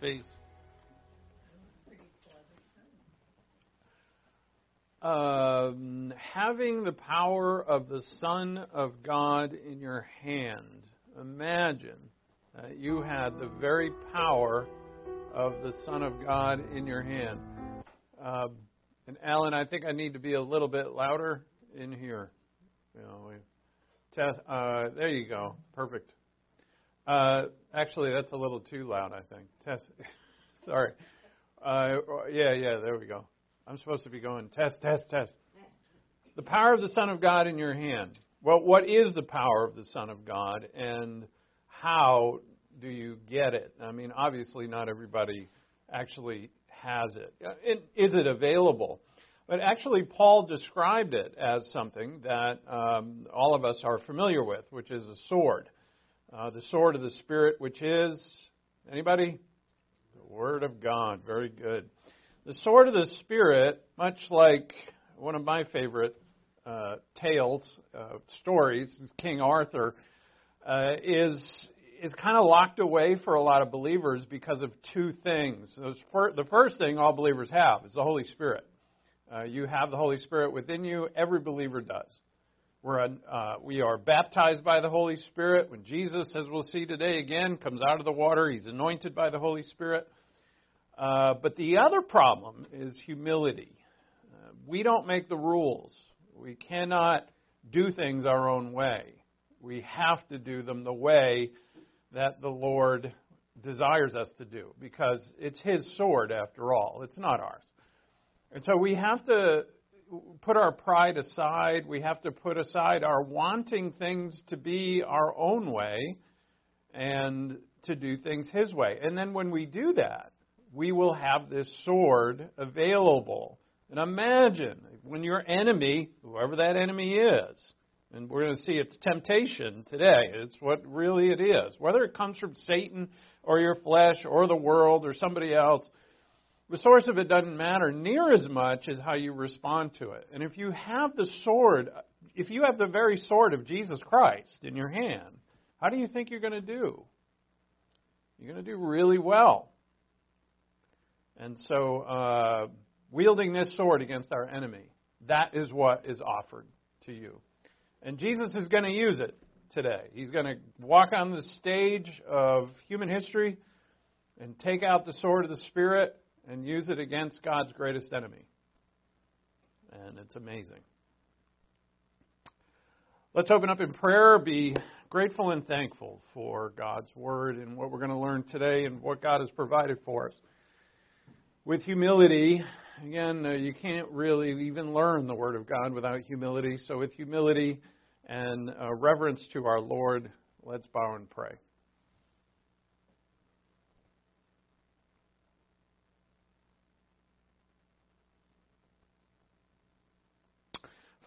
Face. Um, having the power of the Son of God in your hand. Imagine that you had the very power of the Son of God in your hand. Uh, and Alan, I think I need to be a little bit louder in here. You know, test. Uh, there you go. Perfect. Uh, actually, that's a little too loud. I think. Test. Sorry. Uh, yeah, yeah. There we go. I'm supposed to be going test, test, test. The power of the Son of God in your hand. Well, what is the power of the Son of God, and how do you get it? I mean, obviously, not everybody actually has it. Is it available? But actually, Paul described it as something that um, all of us are familiar with, which is a sword. Uh, the sword of the Spirit, which is anybody? The Word of God. Very good. The sword of the Spirit, much like one of my favorite uh, tales, uh, stories, King Arthur, uh, is is kind of locked away for a lot of believers because of two things. For, the first thing all believers have is the Holy Spirit. Uh, you have the Holy Spirit within you. Every believer does. We're uh, we are baptized by the Holy Spirit. When Jesus, as we'll see today again, comes out of the water, he's anointed by the Holy Spirit. Uh, but the other problem is humility. Uh, we don't make the rules. We cannot do things our own way. We have to do them the way that the Lord desires us to do because it's His sword after all. It's not ours. And so we have to put our pride aside. We have to put aside our wanting things to be our own way and to do things His way. And then when we do that, we will have this sword available. And imagine when your enemy, whoever that enemy is, and we're going to see it's temptation today. It's what really it is. Whether it comes from Satan or your flesh or the world or somebody else, the source of it doesn't matter near as much as how you respond to it. And if you have the sword, if you have the very sword of Jesus Christ in your hand, how do you think you're going to do? You're going to do really well. And so, uh, wielding this sword against our enemy, that is what is offered to you. And Jesus is going to use it today. He's going to walk on the stage of human history and take out the sword of the Spirit and use it against God's greatest enemy. And it's amazing. Let's open up in prayer, be grateful and thankful for God's word and what we're going to learn today and what God has provided for us with humility, again, uh, you can't really even learn the Word of God without humility. So, with humility and uh, reverence to our Lord, let's bow and pray.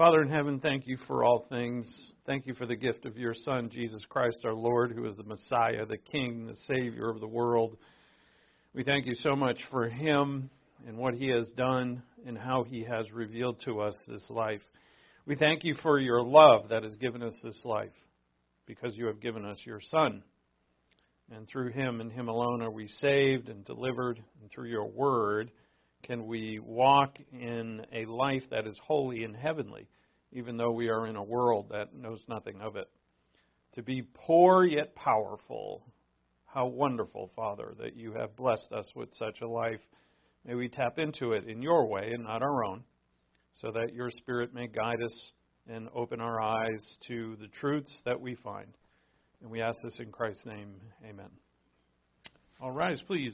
Father in heaven, thank you for all things. Thank you for the gift of your Son, Jesus Christ, our Lord, who is the Messiah, the King, the Savior of the world. We thank you so much for him and what he has done and how he has revealed to us this life. We thank you for your love that has given us this life because you have given us your Son. And through him and him alone are we saved and delivered. And through your word can we walk in a life that is holy and heavenly, even though we are in a world that knows nothing of it. To be poor yet powerful, how wonderful, Father, that you have blessed us with such a life. May we tap into it in your way and not our own, so that your Spirit may guide us and open our eyes to the truths that we find. And we ask this in Christ's name. Amen. All rise, please.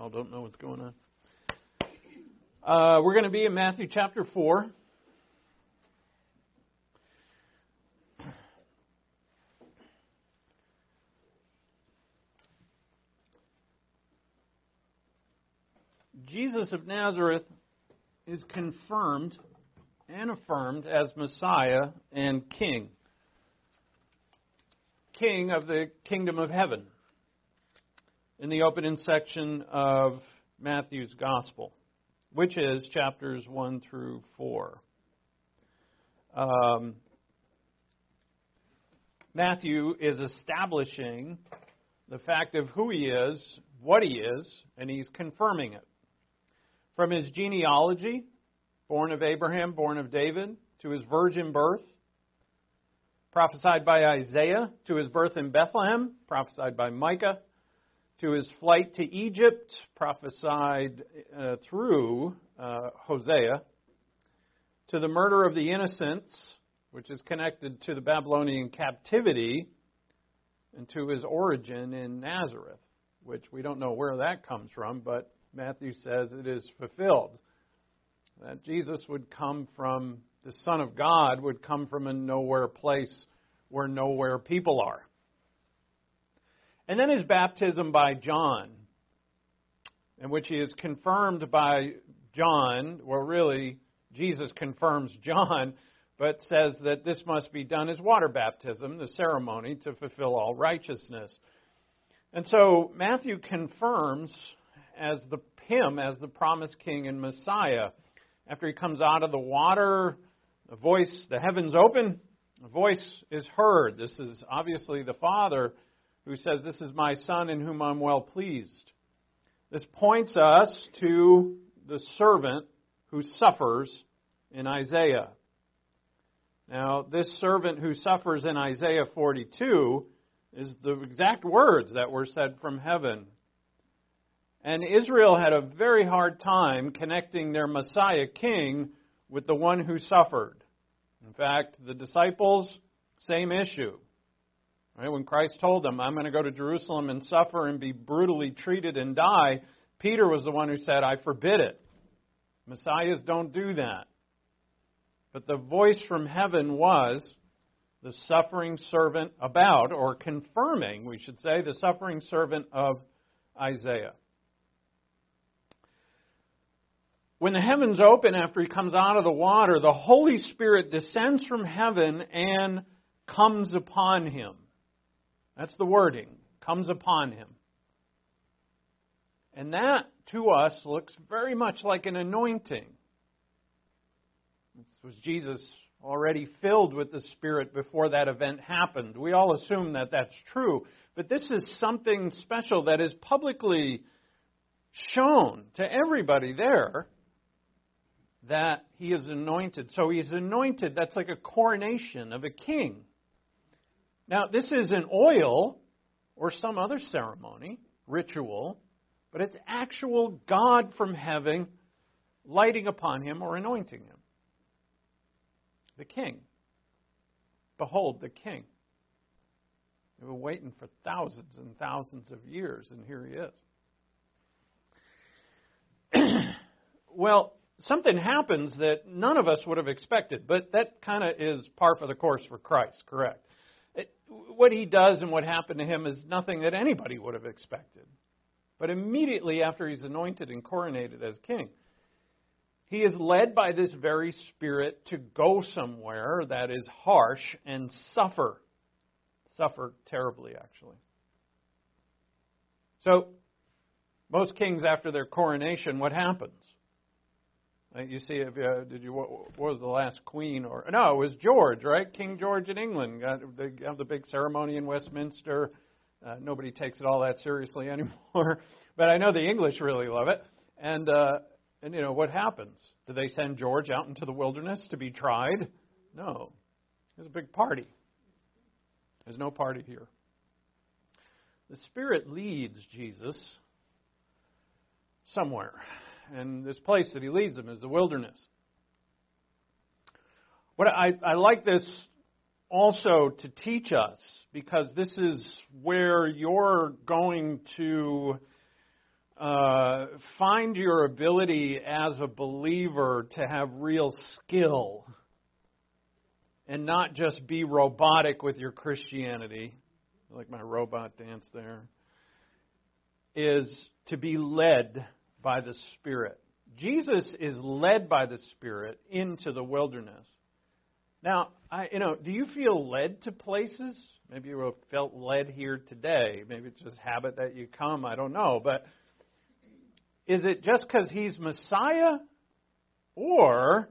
Now don't know what's going on. Uh, we're going to be in Matthew chapter 4. Jesus of Nazareth is confirmed and affirmed as Messiah and King. King of the kingdom of heaven in the opening section of Matthew's Gospel, which is chapters 1 through 4. Um, Matthew is establishing the fact of who he is, what he is, and he's confirming it. From his genealogy, born of Abraham, born of David, to his virgin birth, prophesied by Isaiah, to his birth in Bethlehem, prophesied by Micah, to his flight to Egypt, prophesied uh, through uh, Hosea, to the murder of the innocents, which is connected to the Babylonian captivity, and to his origin in Nazareth, which we don't know where that comes from, but Matthew says it is fulfilled. That Jesus would come from, the Son of God would come from a nowhere place where nowhere people are. And then his baptism by John, in which he is confirmed by John, well, really, Jesus confirms John, but says that this must be done as water baptism, the ceremony to fulfill all righteousness. And so Matthew confirms as the him as the promised king and Messiah. After he comes out of the water, the voice, the heavens open, the voice is heard. This is obviously the Father who says, This is my Son in whom I'm well pleased. This points us to the servant who suffers in Isaiah. Now, this servant who suffers in Isaiah 42 is the exact words that were said from heaven. And Israel had a very hard time connecting their Messiah king with the one who suffered. In fact, the disciples, same issue. Right? When Christ told them, I'm going to go to Jerusalem and suffer and be brutally treated and die, Peter was the one who said, I forbid it. Messiahs don't do that. But the voice from heaven was the suffering servant about, or confirming, we should say, the suffering servant of Isaiah. When the heavens open after he comes out of the water, the Holy Spirit descends from heaven and comes upon him. That's the wording. Comes upon him. And that, to us, looks very much like an anointing. This was Jesus already filled with the Spirit before that event happened. We all assume that that's true. But this is something special that is publicly shown to everybody there that he is anointed. So he's anointed. That's like a coronation of a king. Now, this isn't oil or some other ceremony, ritual, but it's actual God from heaven lighting upon him or anointing him. The king. Behold, the king. We've been waiting for thousands and thousands of years, and here he is. well, something happens that none of us would have expected, but that kind of is par for the course for Christ, correct? It, what he does and what happened to him is nothing that anybody would have expected. But immediately after he's anointed and coronated as king, he is led by this very Spirit to go somewhere that is harsh and suffer. Suffer terribly, actually. So, most kings, after their coronation, what happens? You see, if uh, did you what, was the last queen or no? It was George, right? King George in England. they have the big ceremony in Westminster. Uh, nobody takes it all that seriously anymore, but I know the English really love it. And uh, and you know what happens? Do they send George out into the wilderness to be tried? No, there's a big party. There's no party here. The Spirit leads Jesus somewhere and this place that he leads them is the wilderness. What I, I like this also to teach us because this is where you're going to uh, find your ability as a believer to have real skill and not just be robotic with your Christianity, like my robot dance there, is to be led by the Spirit. Jesus is led by the Spirit into the wilderness. Now, I, you know, do you feel led to places? Maybe you felt led here today. Maybe it's just habit that you come. I don't know. But is it just because he's Messiah? Or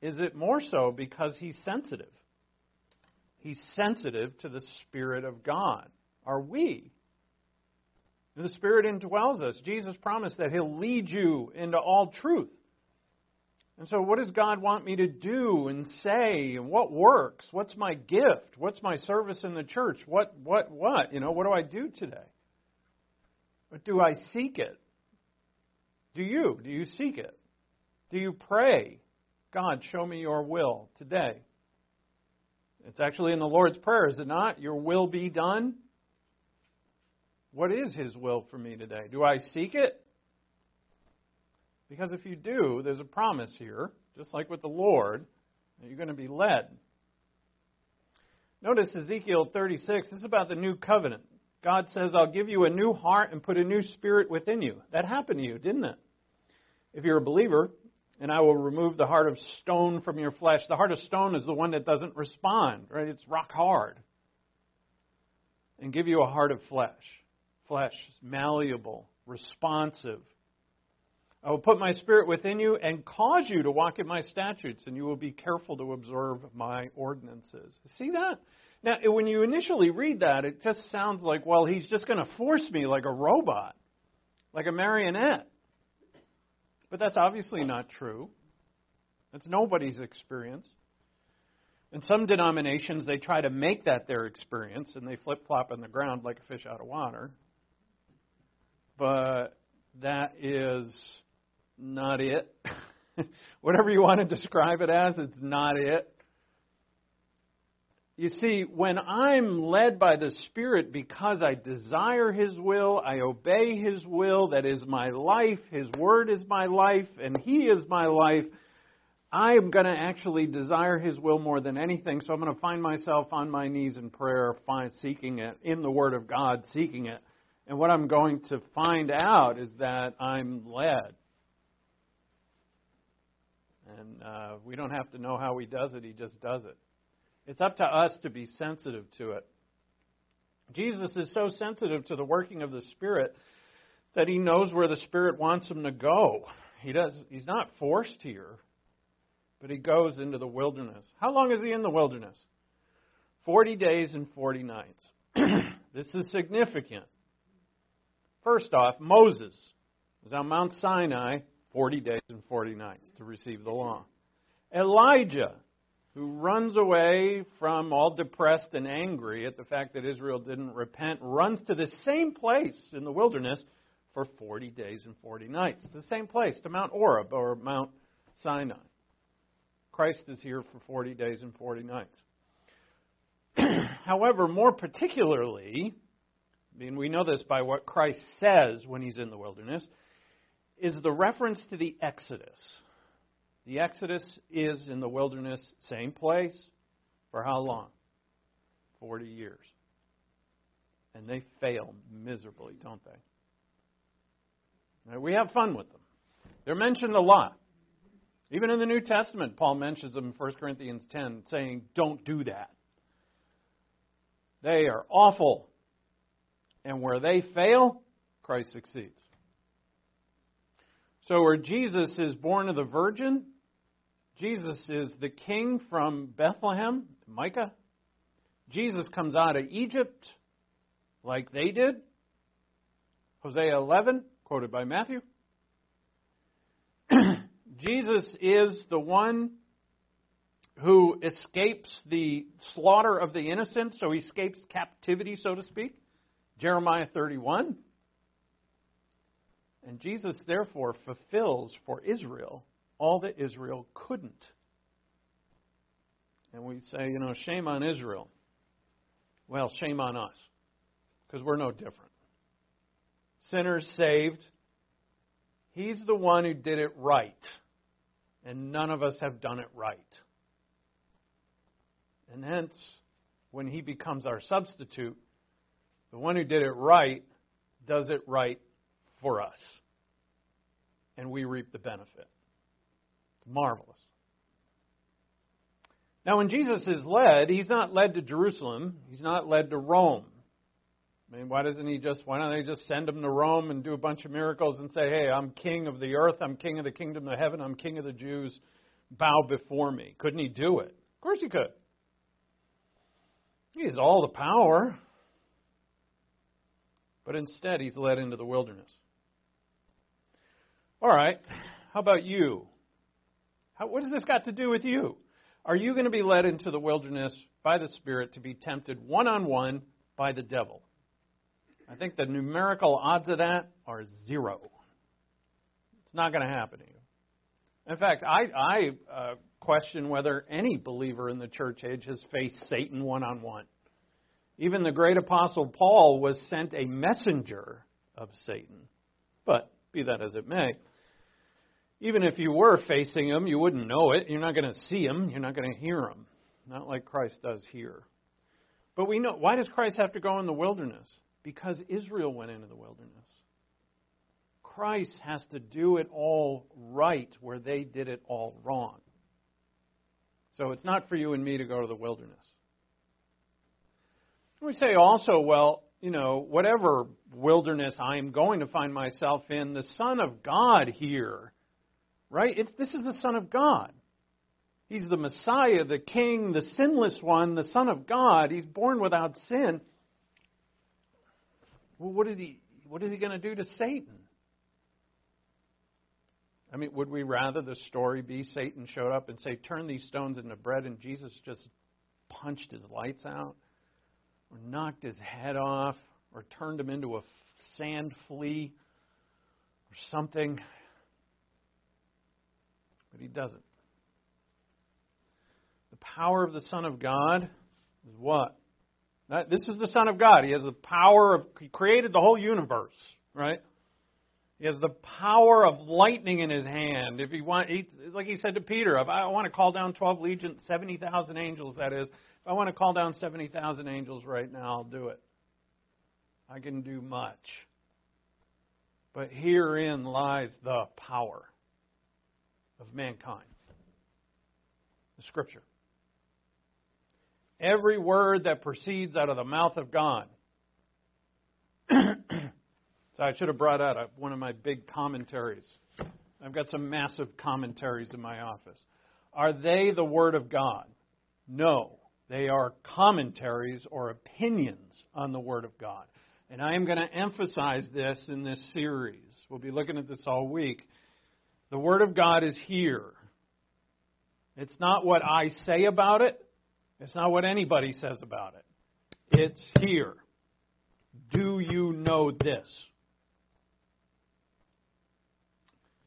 is it more so because he's sensitive? He's sensitive to the Spirit of God. Are we? The Spirit indwells us. Jesus promised that He'll lead you into all truth. And so, what does God want me to do and say? And what works? What's my gift? What's my service in the church? What, what, what? You know, what do I do today? But do I seek it? Do you? Do you seek it? Do you pray, God, show me your will today? It's actually in the Lord's Prayer, is it not? Your will be done. What is His will for me today? Do I seek it? Because if you do, there's a promise here, just like with the Lord, that you're going to be led. Notice Ezekiel 36, this is about the new covenant. God says, I'll give you a new heart and put a new spirit within you. That happened to you, didn't it? If you're a believer, and I will remove the heart of stone from your flesh. The heart of stone is the one that doesn't respond, right? It's rock hard. And give you a heart of flesh. Flesh malleable, responsive. I will put my spirit within you and cause you to walk in my statutes, and you will be careful to observe my ordinances. See that? Now, when you initially read that, it just sounds like, well, he's just going to force me like a robot, like a marionette. But that's obviously not true. That's nobody's experience. In some denominations, they try to make that their experience and they flip flop on the ground like a fish out of water. But that is not it. Whatever you want to describe it as, it's not it. You see, when I'm led by the Spirit because I desire His will, I obey His will, that is my life, His Word is my life, and He is my life, I am going to actually desire His will more than anything. So I'm going to find myself on my knees in prayer, find, seeking it, in the Word of God, seeking it. And what I'm going to find out is that I'm led. And uh, we don't have to know how He does it, He just does it. It's up to us to be sensitive to it. Jesus is so sensitive to the working of the Spirit that he knows where the Spirit wants him to go. He does he's not forced here, but he goes into the wilderness. How long is he in the wilderness? 40 days and 40 nights. this is significant. First off, Moses was on Mount Sinai 40 days and 40 nights to receive the law. Elijah who runs away from all depressed and angry at the fact that Israel didn't repent, runs to the same place in the wilderness for 40 days and 40 nights. The same place, to Mount Horeb or Mount Sinai. Christ is here for 40 days and 40 nights. However, more particularly, I mean, we know this by what Christ says when he's in the wilderness, is the reference to the Exodus. The Exodus is in the wilderness, same place, for how long? 40 years. And they fail miserably, don't they? Now, we have fun with them. They're mentioned a lot. Even in the New Testament, Paul mentions them in 1 Corinthians 10, saying, Don't do that. They are awful. And where they fail, Christ succeeds. So, where Jesus is born of the Virgin, Jesus is the king from Bethlehem, Micah. Jesus comes out of Egypt like they did. Hosea 11, quoted by Matthew. Jesus is the one who escapes the slaughter of the innocent, so he escapes captivity, so to speak. Jeremiah 31. And Jesus, therefore, fulfills for Israel all that Israel couldn't. And we say, you know, shame on Israel. Well, shame on us, because we're no different. Sinners saved, He's the one who did it right. And none of us have done it right. And hence, when he becomes our substitute, the one who did it right does it right for us. And we reap the benefit. It's marvelous. Now, when Jesus is led, he's not led to Jerusalem, he's not led to Rome. I mean, why doesn't he just, why don't they just send him to Rome and do a bunch of miracles and say, hey, I'm king of the earth, I'm king of the kingdom of heaven, I'm king of the Jews, bow before me? Couldn't he do it? Of course he could. He has all the power. But instead, he's led into the wilderness. All right, how about you? How, what has this got to do with you? Are you going to be led into the wilderness by the Spirit to be tempted one on one by the devil? I think the numerical odds of that are zero. It's not going to happen to you. In fact, I, I uh, question whether any believer in the church age has faced Satan one on one. Even the great apostle Paul was sent a messenger of Satan. But be that as it may, even if you were facing him, you wouldn't know it. You're not going to see him. You're not going to hear him. Not like Christ does here. But we know why does Christ have to go in the wilderness? because Israel went into the wilderness. Christ has to do it all right where they did it all wrong. So it's not for you and me to go to the wilderness. We say also, well, you know, whatever wilderness I'm going to find myself in, the Son of God here, right? It's, this is the Son of God. He's the Messiah, the King, the sinless one, the Son of God. He's born without sin. Well, what is he? What is he going to do to Satan? I mean, would we rather the story be Satan showed up and say, "Turn these stones into bread," and Jesus just punched his lights out, or knocked his head off, or turned him into a sand flea, or something? But he doesn't. The power of the Son of God is what? This is the Son of God. He has the power of, he created the whole universe, right? He has the power of lightning in his hand. If he want, he, like he said to Peter, if I want to call down 12 legions, 70,000 angels, that is, if I want to call down 70,000 angels right now, I'll do it. I can do much. But herein lies the power of mankind the Scripture every word that proceeds out of the mouth of God. so I should have brought out one of my big commentaries. I've got some massive commentaries in my office. Are they the Word of God? No. They are commentaries or opinions on the Word of God. And I am going to emphasize this in this series. We'll be looking at this all week. The Word of God is here. It's not what I say about it, it's not what anybody says about it. It's here. Do you know this?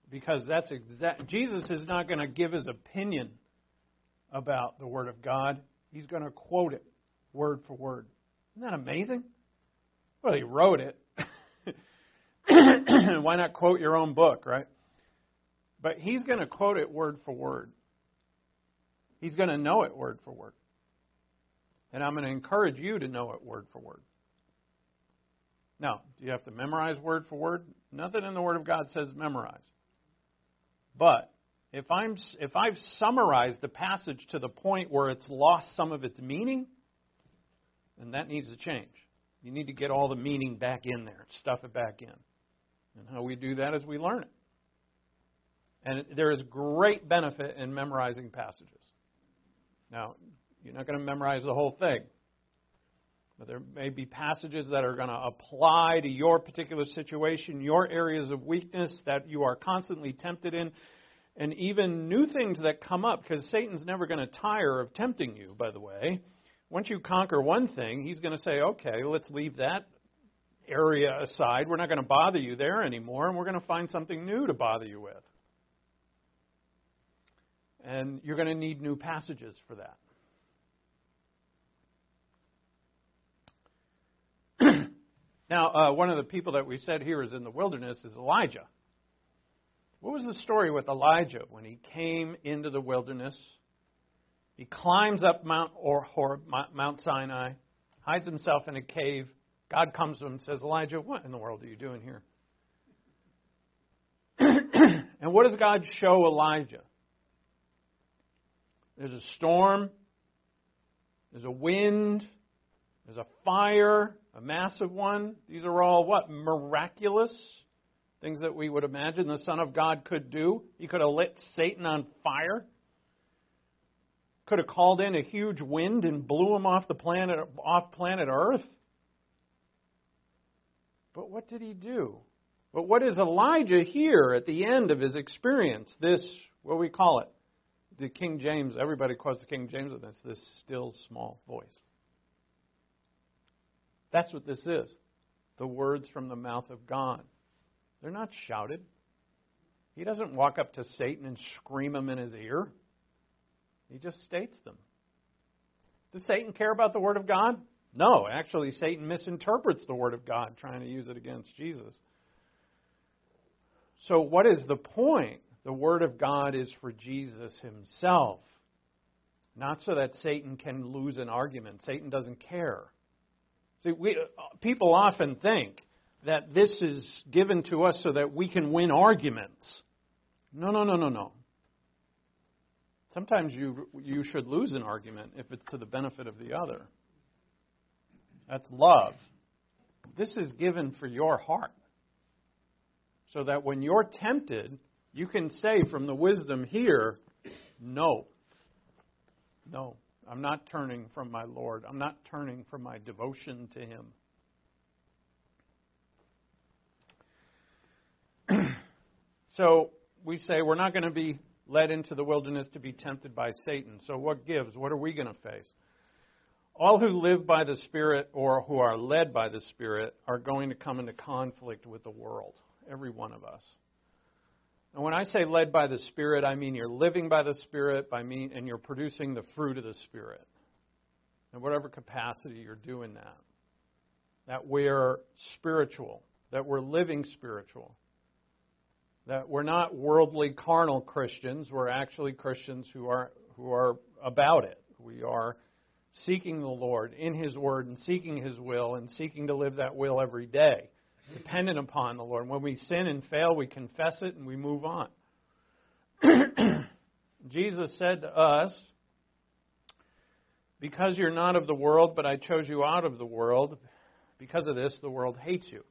Because that's exact. Jesus is not going to give his opinion about the Word of God. He's going to quote it word for word. Isn't that amazing? Well, he wrote it. Why not quote your own book, right? But he's going to quote it word for word. He's going to know it word for word. And I'm going to encourage you to know it word for word. Now, do you have to memorize word for word? Nothing in the Word of God says memorize. But if I'm if I've summarized the passage to the point where it's lost some of its meaning, then that needs to change. You need to get all the meaning back in there, stuff it back in. And how we do that is we learn it. And there is great benefit in memorizing passages. Now, you're not going to memorize the whole thing. But there may be passages that are going to apply to your particular situation, your areas of weakness that you are constantly tempted in, and even new things that come up, because Satan's never going to tire of tempting you, by the way. Once you conquer one thing, he's going to say, okay, let's leave that area aside. We're not going to bother you there anymore, and we're going to find something new to bother you with. And you're going to need new passages for that. Now, uh, one of the people that we said here is in the wilderness is Elijah. What was the story with Elijah when he came into the wilderness? He climbs up Mount Horeb, Mount Sinai, hides himself in a cave. God comes to him and says, Elijah, what in the world are you doing here? and what does God show Elijah? There's a storm, there's a wind, there's a fire, a massive one. These are all what? Miraculous things that we would imagine the Son of God could do. He could have lit Satan on fire. Could have called in a huge wind and blew him off the planet off planet Earth. But what did he do? But what is Elijah here at the end of his experience? This, what we call it? The King James, everybody quotes the King James with this, this still small voice. That's what this is. The words from the mouth of God. They're not shouted. He doesn't walk up to Satan and scream them in his ear. He just states them. Does Satan care about the Word of God? No, actually, Satan misinterprets the Word of God, trying to use it against Jesus. So, what is the point? The Word of God is for Jesus himself, not so that Satan can lose an argument. Satan doesn't care. See, we, uh, people often think that this is given to us so that we can win arguments. No, no, no, no, no. Sometimes you, you should lose an argument if it's to the benefit of the other. That's love. This is given for your heart. So that when you're tempted, you can say from the wisdom here, no. No, I'm not turning from my Lord. I'm not turning from my devotion to Him. So we say we're not going to be led into the wilderness to be tempted by Satan. So what gives? What are we going to face? All who live by the Spirit or who are led by the Spirit are going to come into conflict with the world, every one of us. And when I say led by the Spirit, I mean you're living by the Spirit, by mean, and you're producing the fruit of the Spirit. In whatever capacity you're doing that. That we're spiritual, that we're living spiritual that we're not worldly carnal Christians, we're actually Christians who are who are about it. We are seeking the Lord in his word and seeking his will and seeking to live that will every day, dependent upon the Lord. When we sin and fail, we confess it and we move on. Jesus said to us, Because you're not of the world, but I chose you out of the world, because of this, the world hates you.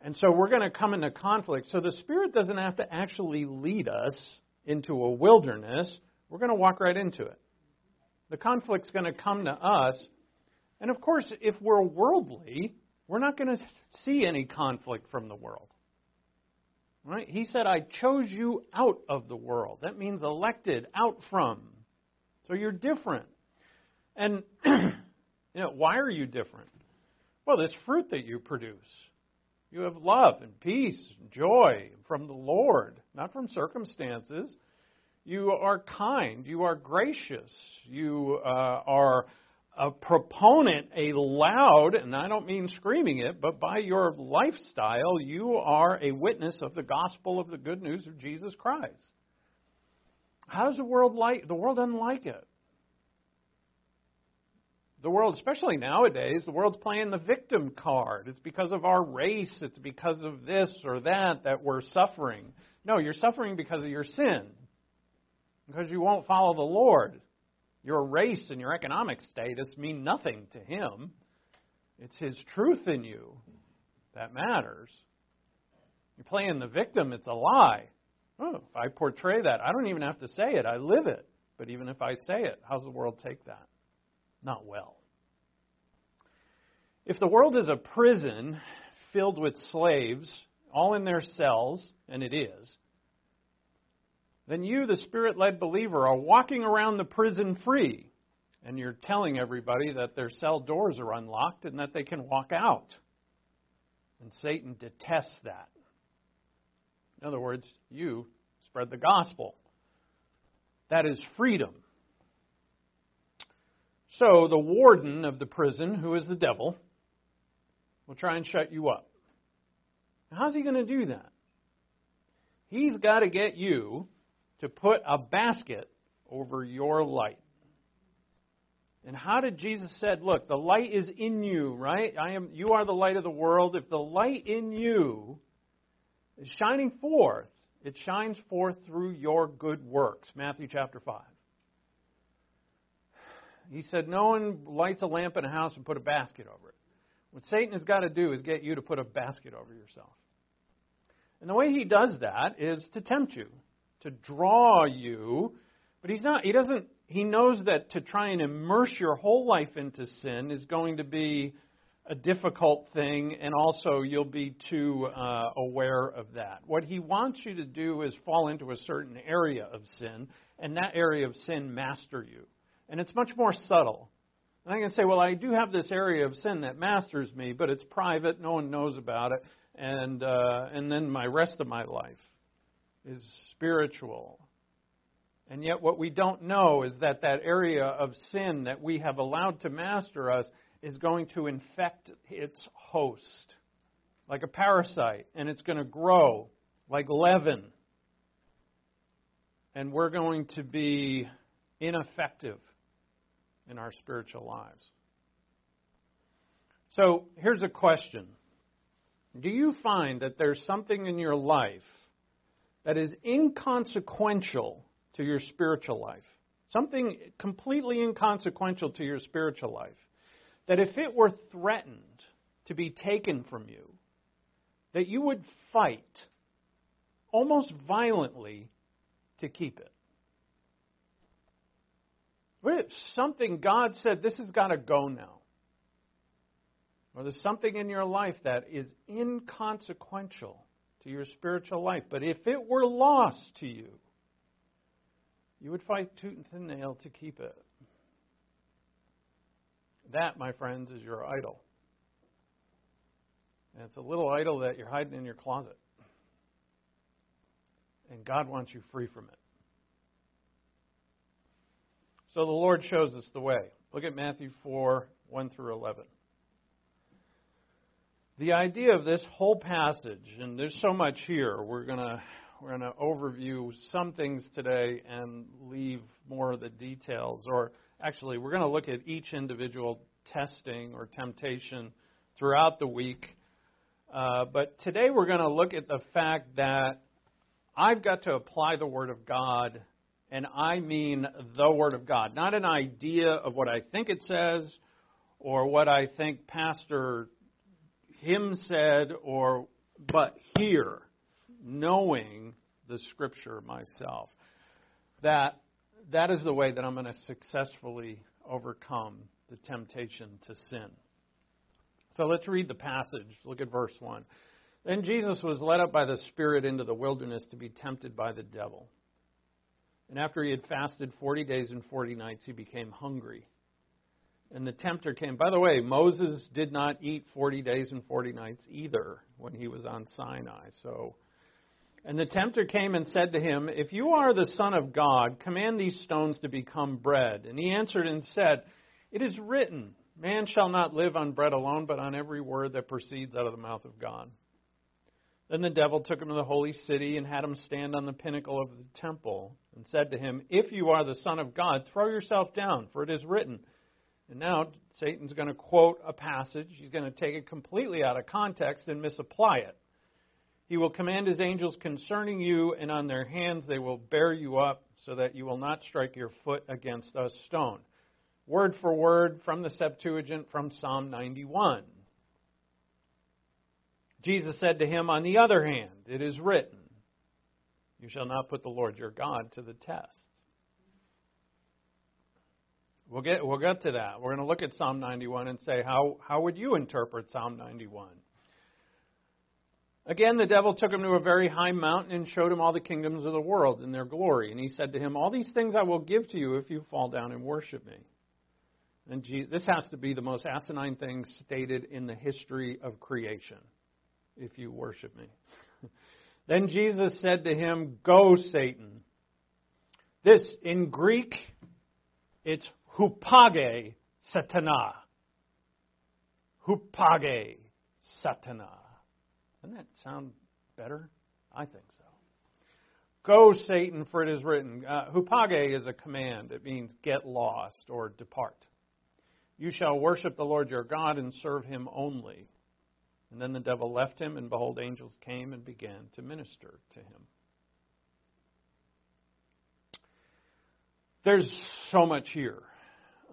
And so we're going to come into conflict. So the Spirit doesn't have to actually lead us into a wilderness. We're going to walk right into it. The conflict's going to come to us. And of course, if we're worldly, we're not going to see any conflict from the world. Right? He said, I chose you out of the world. That means elected, out from. So you're different. And you know, why are you different? Well, this fruit that you produce. You have love and peace and joy from the Lord, not from circumstances. You are kind. You are gracious. You uh, are a proponent, a loud, and I don't mean screaming it, but by your lifestyle, you are a witness of the gospel of the good news of Jesus Christ. How does the world like? The world doesn't like it the world, especially nowadays, the world's playing the victim card. It's because of our race, it's because of this or that that we're suffering. No, you're suffering because of your sin, because you won't follow the Lord. Your race and your economic status mean nothing to Him. It's His truth in you that matters. You're playing the victim, it's a lie. Oh, if I portray that, I don't even have to say it, I live it. But even if I say it, how's the world take that? Not well. If the world is a prison filled with slaves, all in their cells, and it is, then you, the spirit led believer, are walking around the prison free, and you're telling everybody that their cell doors are unlocked and that they can walk out. And Satan detests that. In other words, you spread the gospel. That is freedom. So the warden of the prison, who is the devil, will try and shut you up. how's he going to do that? He's got to get you to put a basket over your light. And how did Jesus said, look, the light is in you, right? I am you are the light of the world. If the light in you is shining forth, it shines forth through your good works. Matthew chapter 5. He said, No one lights a lamp in a house and put a basket over it. What Satan has got to do is get you to put a basket over yourself. And the way he does that is to tempt you, to draw you. But he's not, he doesn't, he knows that to try and immerse your whole life into sin is going to be a difficult thing, and also you'll be too uh, aware of that. What he wants you to do is fall into a certain area of sin, and that area of sin master you. And it's much more subtle. And I can say, well, I do have this area of sin that masters me, but it's private, no one knows about it, and uh, and then my rest of my life is spiritual. And yet, what we don't know is that that area of sin that we have allowed to master us is going to infect its host like a parasite, and it's going to grow like leaven. And we're going to be ineffective in our spiritual lives. So here's a question Do you find that there's something in your life that is inconsequential to your spiritual life? Something completely inconsequential to your spiritual life that if it were threatened to be taken from you, that you would fight almost violently to keep it. Something God said, this has got to go now? Or there's something in your life that is inconsequential to your spiritual life, but if it were lost to you, you would fight tooth and nail to keep it. That, my friends, is your idol. And it's a little idol that you're hiding in your closet. And God wants you free from it. So the Lord shows us the way. Look at Matthew 4 1 through 11. The idea of this whole passage, and there's so much here, we're going to we're going to overview some things today and leave more of the details or actually, we're going to look at each individual testing or temptation throughout the week. Uh, but today we're going to look at the fact that I've got to apply the Word of God, and I mean the Word of God, not an idea of what I think it says or what I think Pastor him said, or but here, knowing the Scripture myself. That that is the way that I'm going to successfully overcome the temptation to sin. So let's read the passage. Look at verse 1. Then Jesus was led up by the Spirit into the wilderness to be tempted by the devil. And after he had fasted 40 days and 40 nights, he became hungry. And the tempter came. By the way, Moses did not eat 40 days and 40 nights either when he was on Sinai. So and the tempter came and said to him, If you are the Son of God, command these stones to become bread. And he answered and said, It is written, Man shall not live on bread alone, but on every word that proceeds out of the mouth of God. Then the devil took him to the holy city and had him stand on the pinnacle of the temple and said to him, If you are the Son of God, throw yourself down, for it is written. And now Satan's going to quote a passage. He's going to take it completely out of context and misapply it. He will command his angels concerning you, and on their hands they will bear you up, so that you will not strike your foot against a stone. Word for word from the Septuagint from Psalm 91. Jesus said to him, On the other hand, it is written, You shall not put the Lord your God to the test. We'll get, we'll get to that. We're going to look at Psalm 91 and say, how, how would you interpret Psalm 91? Again, the devil took him to a very high mountain and showed him all the kingdoms of the world and their glory. And he said to him, All these things I will give to you if you fall down and worship me. And this has to be the most asinine thing stated in the history of creation, if you worship me. then Jesus said to him, Go, Satan. This, in Greek, it's hupage satana. Hupage satana. Doesn't that sound better? I think so. Go, Satan, for it is written. Uh, hupage is a command. It means get lost or depart. You shall worship the Lord your God and serve him only. And then the devil left him, and behold, angels came and began to minister to him. There's so much here.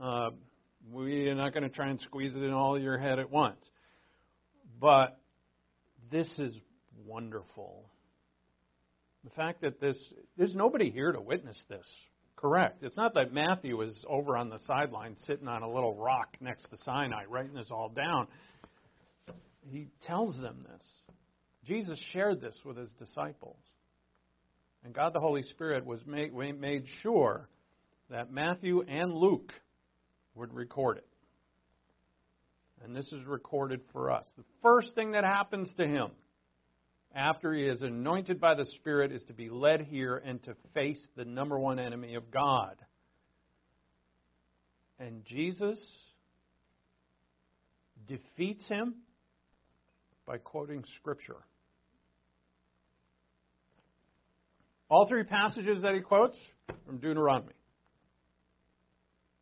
Uh, we're not going to try and squeeze it in all your head at once. But this is wonderful. The fact that this, there's nobody here to witness this. Correct. It's not that Matthew was over on the sideline sitting on a little rock next to Sinai writing this all down. He tells them this. Jesus shared this with his disciples. And God the Holy Spirit was made, made sure that Matthew and Luke would record it. And this is recorded for us. The first thing that happens to him after he is anointed by the Spirit is to be led here and to face the number one enemy of God. And Jesus defeats him by quoting Scripture. All three passages that he quotes from Deuteronomy.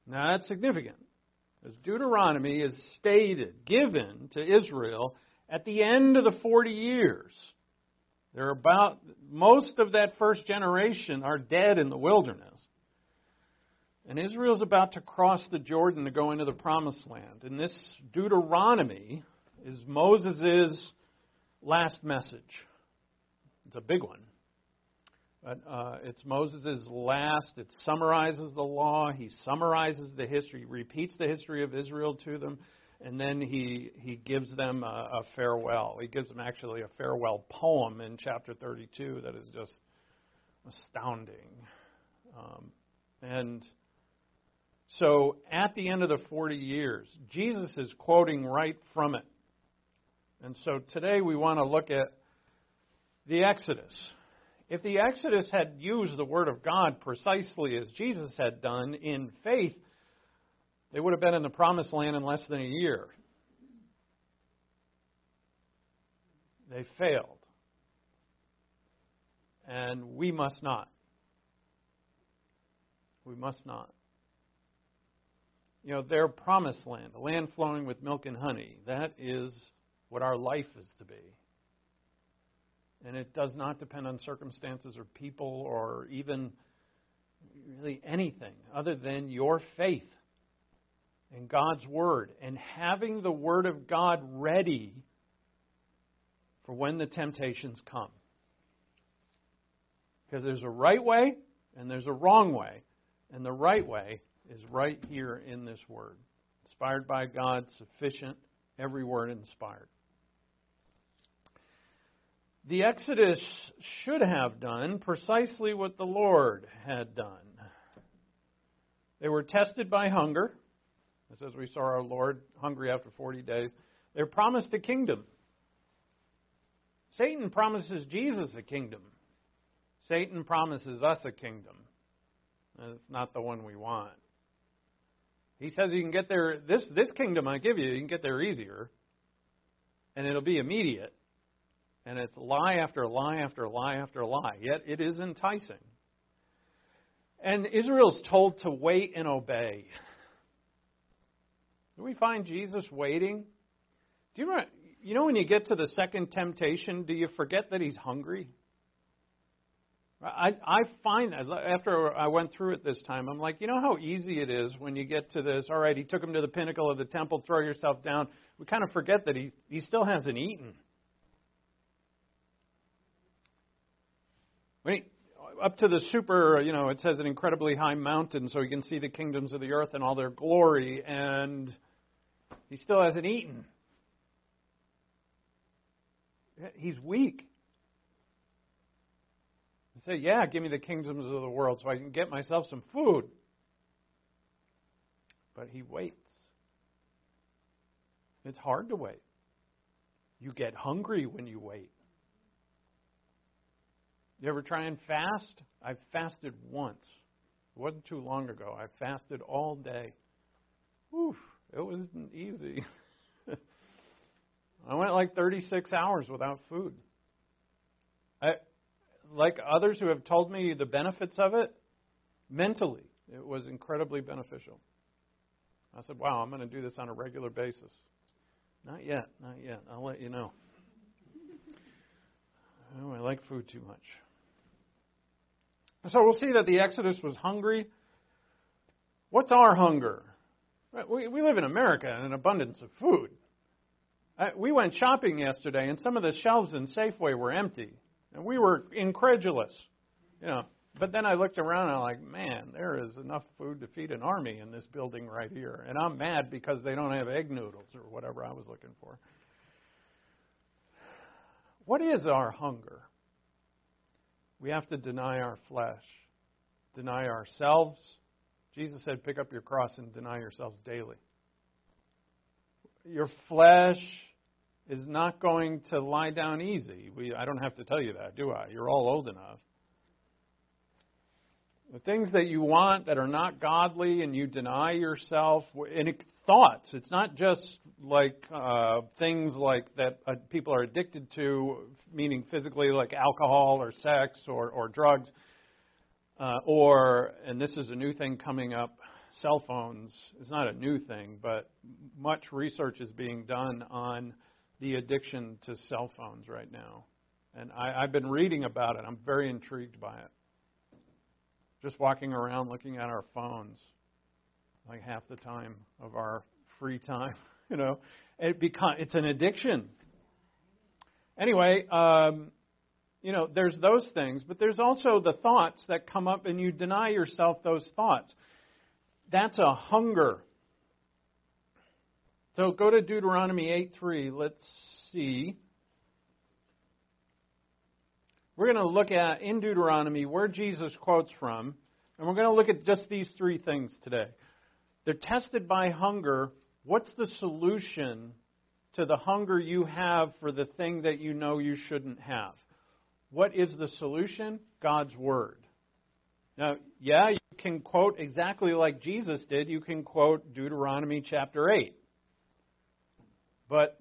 Now that's significant. As Deuteronomy is stated, given to Israel at the end of the 40 years. They're about, most of that first generation are dead in the wilderness. And Israel's about to cross the Jordan to go into the promised land. And this Deuteronomy is Moses' last message. It's a big one. But uh, it's Moses' last. It summarizes the law. He summarizes the history, he repeats the history of Israel to them, and then he, he gives them a, a farewell. He gives them actually a farewell poem in chapter 32 that is just astounding. Um, and so at the end of the 40 years, Jesus is quoting right from it. And so today we want to look at the Exodus. If the Exodus had used the Word of God precisely as Jesus had done in faith, they would have been in the promised land in less than a year. They failed. And we must not. We must not. You know, their promised land, a land flowing with milk and honey, that is what our life is to be. And it does not depend on circumstances or people or even really anything other than your faith in God's Word and having the Word of God ready for when the temptations come. Because there's a right way and there's a wrong way. And the right way is right here in this Word. Inspired by God, sufficient, every word inspired the Exodus should have done precisely what the Lord had done. They were tested by hunger, as we saw our Lord hungry after 40 days. They were promised a kingdom. Satan promises Jesus a kingdom. Satan promises us a kingdom. And it's not the one we want. He says you can get there, this, this kingdom I give you, you can get there easier, and it'll be immediate. And it's lie after lie after lie after lie. Yet it is enticing. And Israel's told to wait and obey. Do we find Jesus waiting? Do you remember, you know when you get to the second temptation, do you forget that he's hungry? I, I find that after I went through it this time, I'm like, you know how easy it is when you get to this. All right, he took him to the pinnacle of the temple, throw yourself down. We kind of forget that he he still hasn't eaten. When he, up to the super, you know, it says an incredibly high mountain, so he can see the kingdoms of the earth and all their glory, and he still hasn't eaten. He's weak. He said, Yeah, give me the kingdoms of the world so I can get myself some food. But he waits. It's hard to wait. You get hungry when you wait. You ever try and fast? I fasted once. It wasn't too long ago. I fasted all day. Whew, it wasn't easy. I went like 36 hours without food. I, like others who have told me the benefits of it, mentally, it was incredibly beneficial. I said, wow, I'm going to do this on a regular basis. Not yet, not yet. I'll let you know. Oh, I like food too much. So we'll see that the Exodus was hungry. What's our hunger? We, we live in America and an abundance of food. we went shopping yesterday, and some of the shelves in Safeway were empty, and we were incredulous. You know, but then I looked around and I'm like, man, there is enough food to feed an army in this building right here, and I'm mad because they don't have egg noodles or whatever I was looking for. What is our hunger? We have to deny our flesh, deny ourselves. Jesus said, pick up your cross and deny yourselves daily. Your flesh is not going to lie down easy. We, I don't have to tell you that, do I? You're all old enough. The things that you want that are not godly and you deny yourself, and it, thoughts. It's not just like uh, things like that uh, people are addicted to, meaning physically, like alcohol or sex or, or drugs, uh, or, and this is a new thing coming up, cell phones. It's not a new thing, but much research is being done on the addiction to cell phones right now. And I, I've been reading about it. I'm very intrigued by it just walking around looking at our phones like half the time of our free time you know? It become it's an addiction. Anyway um you know there's those things but there's also the thoughts that come up and you deny yourself those thoughts. That's a hunger. So go to deuteronomy 8 3 let's see. We're going to look at in Deuteronomy where Jesus quotes from, and we're going to look at just these three things today. They're tested by hunger. What's the solution to the hunger you have for the thing that you know you shouldn't have? What is the solution? God's Word. Now, yeah, you can quote exactly like Jesus did. You can quote Deuteronomy chapter 8. But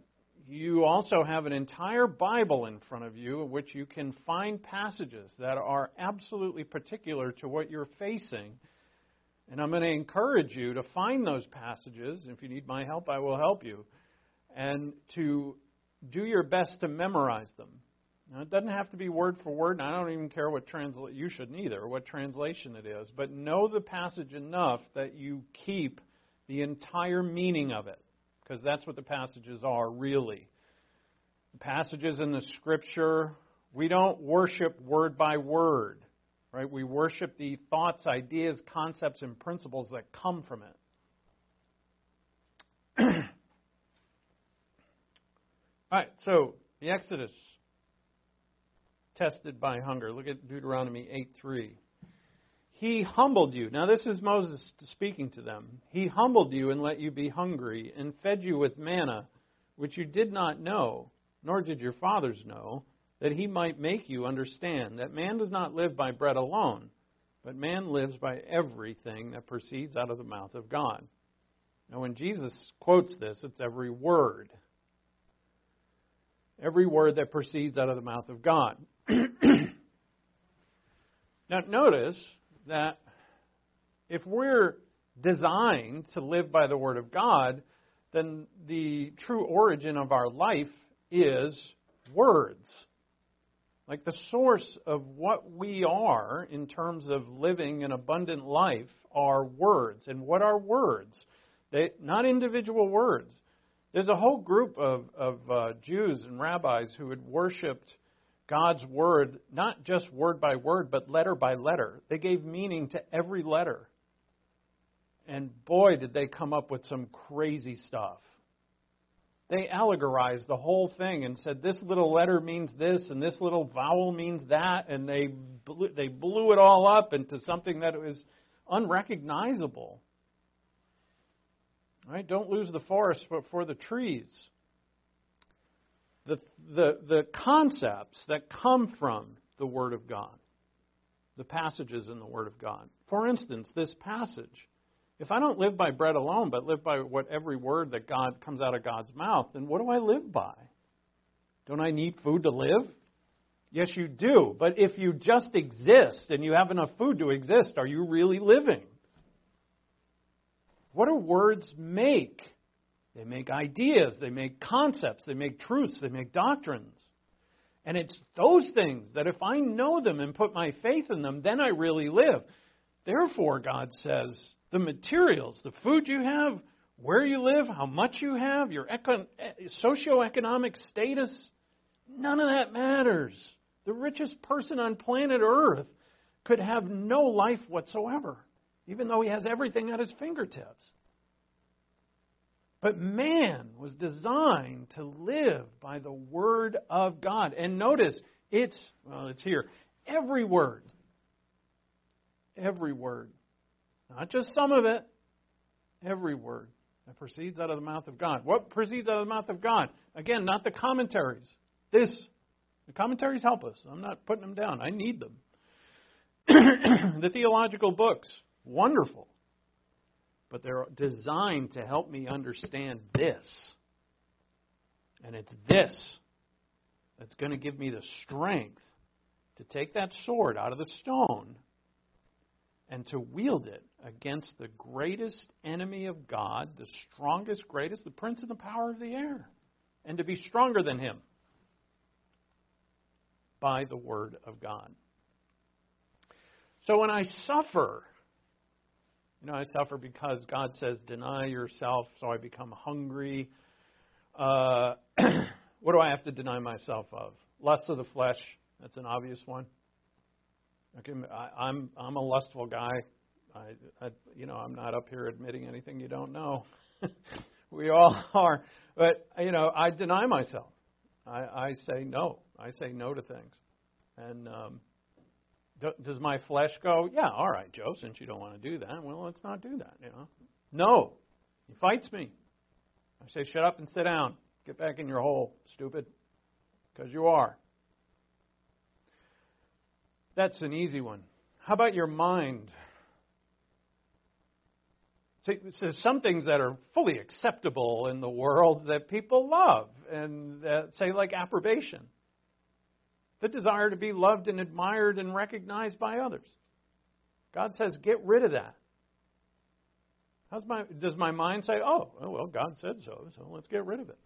you also have an entire Bible in front of you in which you can find passages that are absolutely particular to what you're facing. And I'm going to encourage you to find those passages. If you need my help, I will help you. And to do your best to memorize them. Now, it doesn't have to be word for word, and I don't even care what translation, you shouldn't either, what translation it is. But know the passage enough that you keep the entire meaning of it because that's what the passages are really. The passages in the scripture, we don't worship word by word, right? We worship the thoughts, ideas, concepts, and principles that come from it. All right, so the Exodus tested by hunger. Look at Deuteronomy 8 3. He humbled you. Now, this is Moses speaking to them. He humbled you and let you be hungry, and fed you with manna, which you did not know, nor did your fathers know, that he might make you understand that man does not live by bread alone, but man lives by everything that proceeds out of the mouth of God. Now, when Jesus quotes this, it's every word. Every word that proceeds out of the mouth of God. now, notice that if we're designed to live by the Word of God, then the true origin of our life is words. Like the source of what we are in terms of living an abundant life are words. And what are words? They, not individual words. There's a whole group of, of uh, Jews and rabbis who had worshipped God's word, not just word by word, but letter by letter. They gave meaning to every letter. And boy, did they come up with some crazy stuff. They allegorized the whole thing and said this little letter means this and this little vowel means that, and they blew, they blew it all up into something that was unrecognizable. Right? Don't lose the forest for the trees the, the, the concepts that come from the Word of God, the passages in the Word of God. For instance, this passage. If I don't live by bread alone, but live by what every word that God comes out of God's mouth, then what do I live by? Don't I need food to live? Yes, you do. But if you just exist and you have enough food to exist, are you really living? What do words make? They make ideas, they make concepts, they make truths, they make doctrines. And it's those things that if I know them and put my faith in them, then I really live. Therefore, God says, the materials, the food you have, where you live, how much you have, your econ- eh, socioeconomic status, none of that matters. The richest person on planet Earth could have no life whatsoever, even though he has everything at his fingertips. But man was designed to live by the Word of God. And notice, it's, well, it's here. Every word. Every word. Not just some of it. Every word that proceeds out of the mouth of God. What proceeds out of the mouth of God? Again, not the commentaries. This. The commentaries help us. I'm not putting them down. I need them. the theological books. Wonderful but they're designed to help me understand this. And it's this that's going to give me the strength to take that sword out of the stone and to wield it against the greatest enemy of God, the strongest, greatest, the prince of the power of the air, and to be stronger than him by the word of God. So when I suffer, you know, I suffer because God says, deny yourself, so I become hungry. Uh, what do I have to deny myself of? Lust of the flesh. That's an obvious one. Okay, I, I'm I'm a lustful guy. I, I you know I'm not up here admitting anything you don't know. we all are, but you know I deny myself. I, I say no. I say no to things, and um, does my flesh go, yeah, all right, Joe, since you don't want to do that, well, let's not do that, you know? No. He fights me. I say, shut up and sit down. Get back in your hole, stupid. Because you are. That's an easy one. How about your mind? See, so some things that are fully acceptable in the world that people love, and that, say, like approbation the desire to be loved and admired and recognized by others. God says, get rid of that. How's my, does my mind say, oh, oh well, God said so, so let's get rid of it?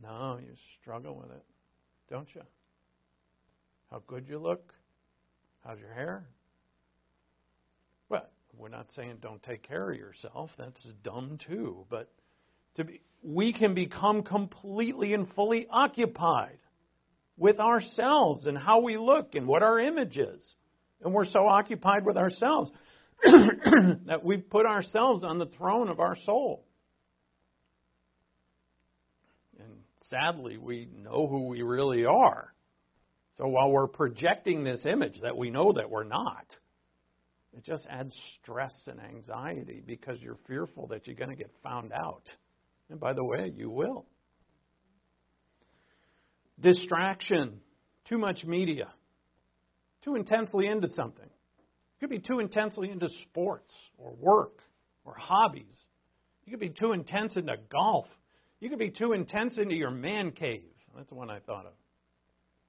No, you struggle with it, don't you? How good you look? How's your hair? Well, we're not saying don't take care of yourself. That's dumb too. But to be, we can become completely and fully occupied with ourselves and how we look and what our image is. And we're so occupied with ourselves that we've put ourselves on the throne of our soul. And sadly, we know who we really are. So while we're projecting this image that we know that we're not, it just adds stress and anxiety because you're fearful that you're going to get found out. And by the way, you will. Distraction, too much media, too intensely into something. You could be too intensely into sports or work or hobbies. You could be too intense into golf. You could be too intense into your man cave. That's the one I thought of.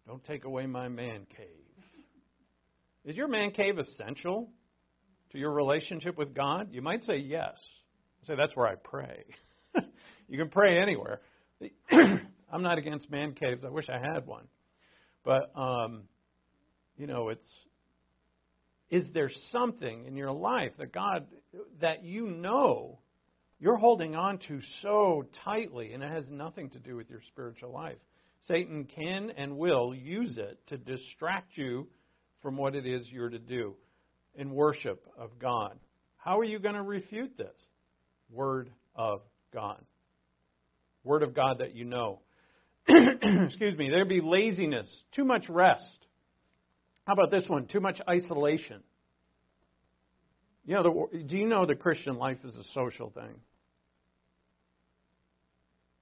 Don't take away my man cave. Is your man cave essential to your relationship with God? You might say yes. Say that's where I pray. you can pray anywhere. I'm not against man caves. I wish I had one. But, um, you know, it's is there something in your life that God, that you know you're holding on to so tightly, and it has nothing to do with your spiritual life? Satan can and will use it to distract you from what it is you're to do in worship of God. How are you going to refute this? Word of God. Word of God that you know. excuse me, there'd be laziness, too much rest. How about this one? Too much isolation. You know, the, do you know the Christian life is a social thing?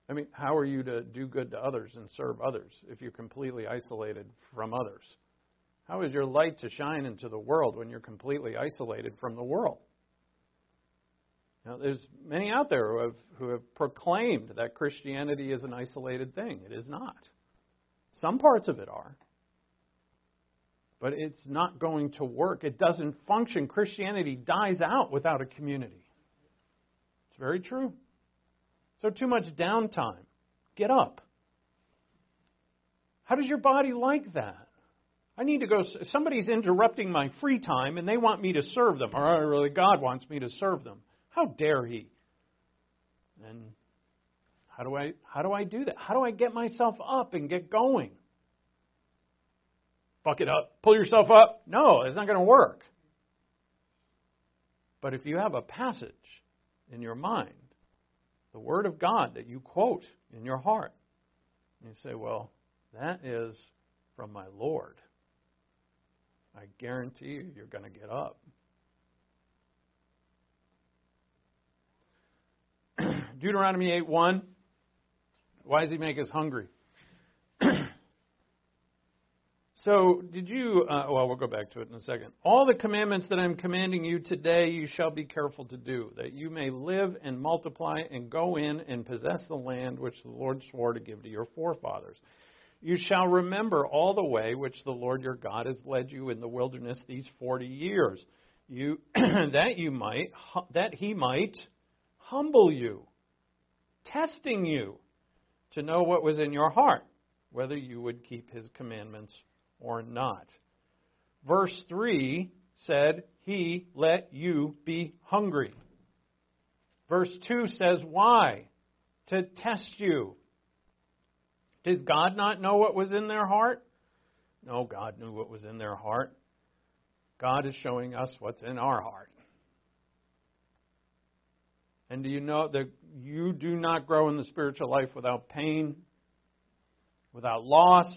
I mean, how are you to do good to others and serve others if you're completely isolated from others? How is your light to shine into the world when you're completely isolated from the world? Now, there's many out there who have, who have proclaimed that Christianity is an isolated thing. It is not. Some parts of it are, but it's not going to work. It doesn't function. Christianity dies out without a community. It's very true. So, too much downtime. Get up. How does your body like that? I need to go. Somebody's interrupting my free time and they want me to serve them, or really God wants me to serve them. How dare he? And how do I how do I do that? How do I get myself up and get going? Buck it up. Pull yourself up. No, it's not going to work. But if you have a passage in your mind, the Word of God that you quote in your heart, and you say, well, that is from my Lord. I guarantee you, you're going to get up. Deuteronomy 8 1. Why does he make us hungry? So, did you, uh, well, we'll go back to it in a second. All the commandments that I'm commanding you today, you shall be careful to do, that you may live and multiply and go in and possess the land which the Lord swore to give to your forefathers. You shall remember all the way which the Lord your God has led you in the wilderness these 40 years. You, that you might, that he might humble you, testing you to know what was in your heart, whether you would keep his commandments or not. Verse 3 said, He let you be hungry. Verse 2 says, Why? To test you. Did God not know what was in their heart? No, God knew what was in their heart. God is showing us what's in our heart. And do you know that you do not grow in the spiritual life without pain, without loss?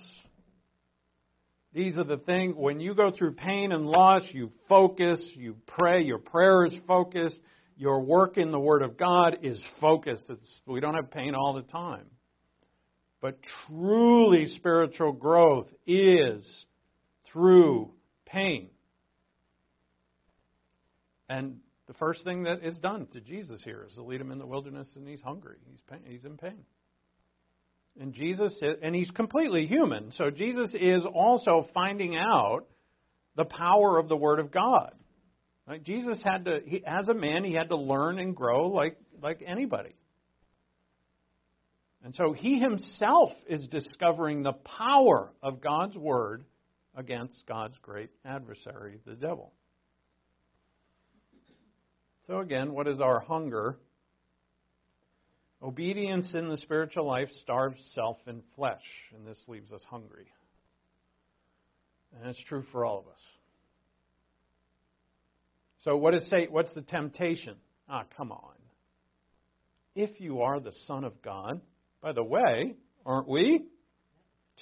These are the things, when you go through pain and loss, you focus, you pray, your prayer is focused, your work in the Word of God is focused. It's, we don't have pain all the time. But truly spiritual growth is through pain. And the first thing that is done to Jesus here is to lead him in the wilderness, and he's hungry. He's pain, he's in pain. And Jesus, and he's completely human. So Jesus is also finding out the power of the Word of God. Right? Jesus had to, he, as a man, he had to learn and grow like like anybody. And so he himself is discovering the power of God's Word against God's great adversary, the devil. So, again, what is our hunger? Obedience in the spiritual life starves self and flesh, and this leaves us hungry. And it's true for all of us. So, what is say? What's the temptation? Ah, come on. If you are the Son of God, by the way, aren't we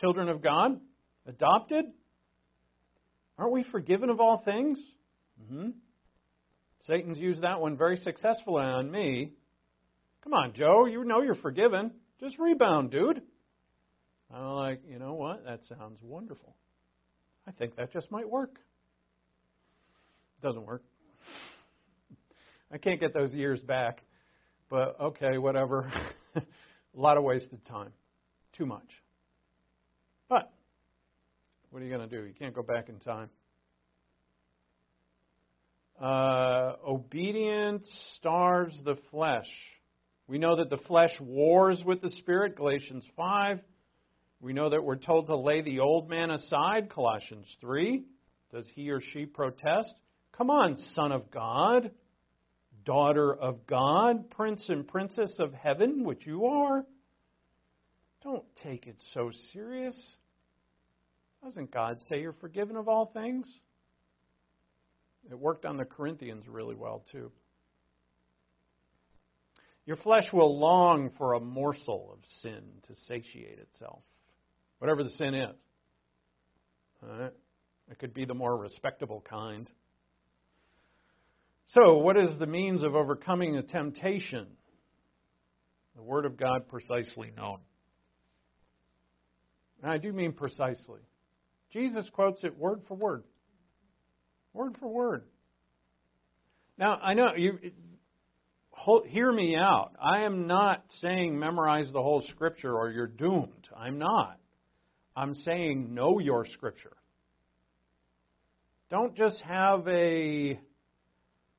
children of God, adopted? Aren't we forgiven of all things? Mm-hmm. Satan's used that one very successfully on me. Come on, Joe, you know you're forgiven. Just rebound, dude. I'm like, you know what? That sounds wonderful. I think that just might work. It doesn't work. I can't get those years back, but okay, whatever. A lot of wasted time. Too much. But what are you going to do? You can't go back in time. Uh, obedience starves the flesh. We know that the flesh wars with the spirit, Galatians 5. We know that we're told to lay the old man aside, Colossians 3. Does he or she protest? Come on, son of God, daughter of God, prince and princess of heaven, which you are. Don't take it so serious. Doesn't God say you're forgiven of all things? It worked on the Corinthians really well, too. Your flesh will long for a morsel of sin to satiate itself, whatever the sin is. Right? It could be the more respectable kind. So, what is the means of overcoming a temptation? The Word of God precisely known. And I do mean precisely. Jesus quotes it word for word. Word for word. Now, I know you hear me out. I am not saying memorize the whole scripture or you're doomed. I'm not. I'm saying know your scripture. Don't just have a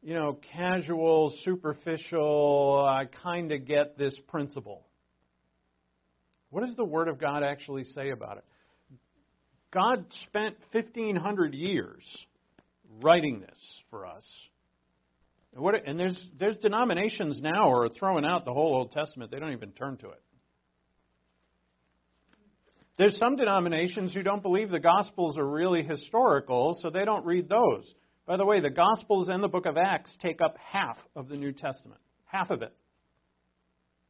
you know, casual, superficial, I kind of get this principle. What does the Word of God actually say about it? God spent 1,500 years writing this for us. And, what, and there's, there's denominations now who are throwing out the whole Old Testament. They don't even turn to it. There's some denominations who don't believe the Gospels are really historical, so they don't read those. By the way, the Gospels and the book of Acts take up half of the New Testament, half of it.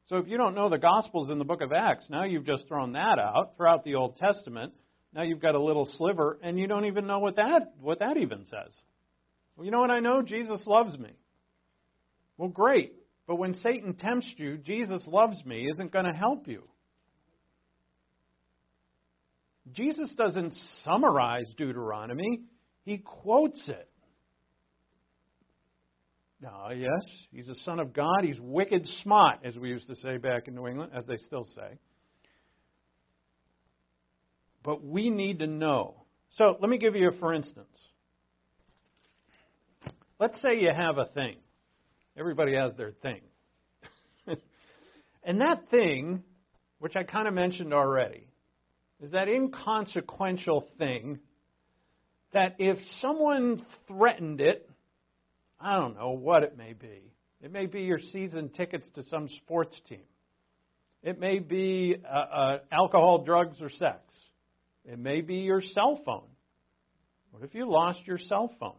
So if you don't know the Gospels in the book of Acts, now you've just thrown that out throughout the Old Testament. Now you've got a little sliver, and you don't even know what that what that even says. Well, you know what I know? Jesus loves me. Well, great. But when Satan tempts you, Jesus loves me isn't going to help you. Jesus doesn't summarize Deuteronomy, he quotes it. Now, yes, he's a son of God. He's wicked smart, as we used to say back in New England, as they still say. But we need to know. So let me give you a for instance. Let's say you have a thing. Everybody has their thing. and that thing, which I kind of mentioned already, is that inconsequential thing that if someone threatened it, I don't know what it may be. It may be your season tickets to some sports team. It may be uh, uh, alcohol, drugs, or sex. It may be your cell phone. What if you lost your cell phone?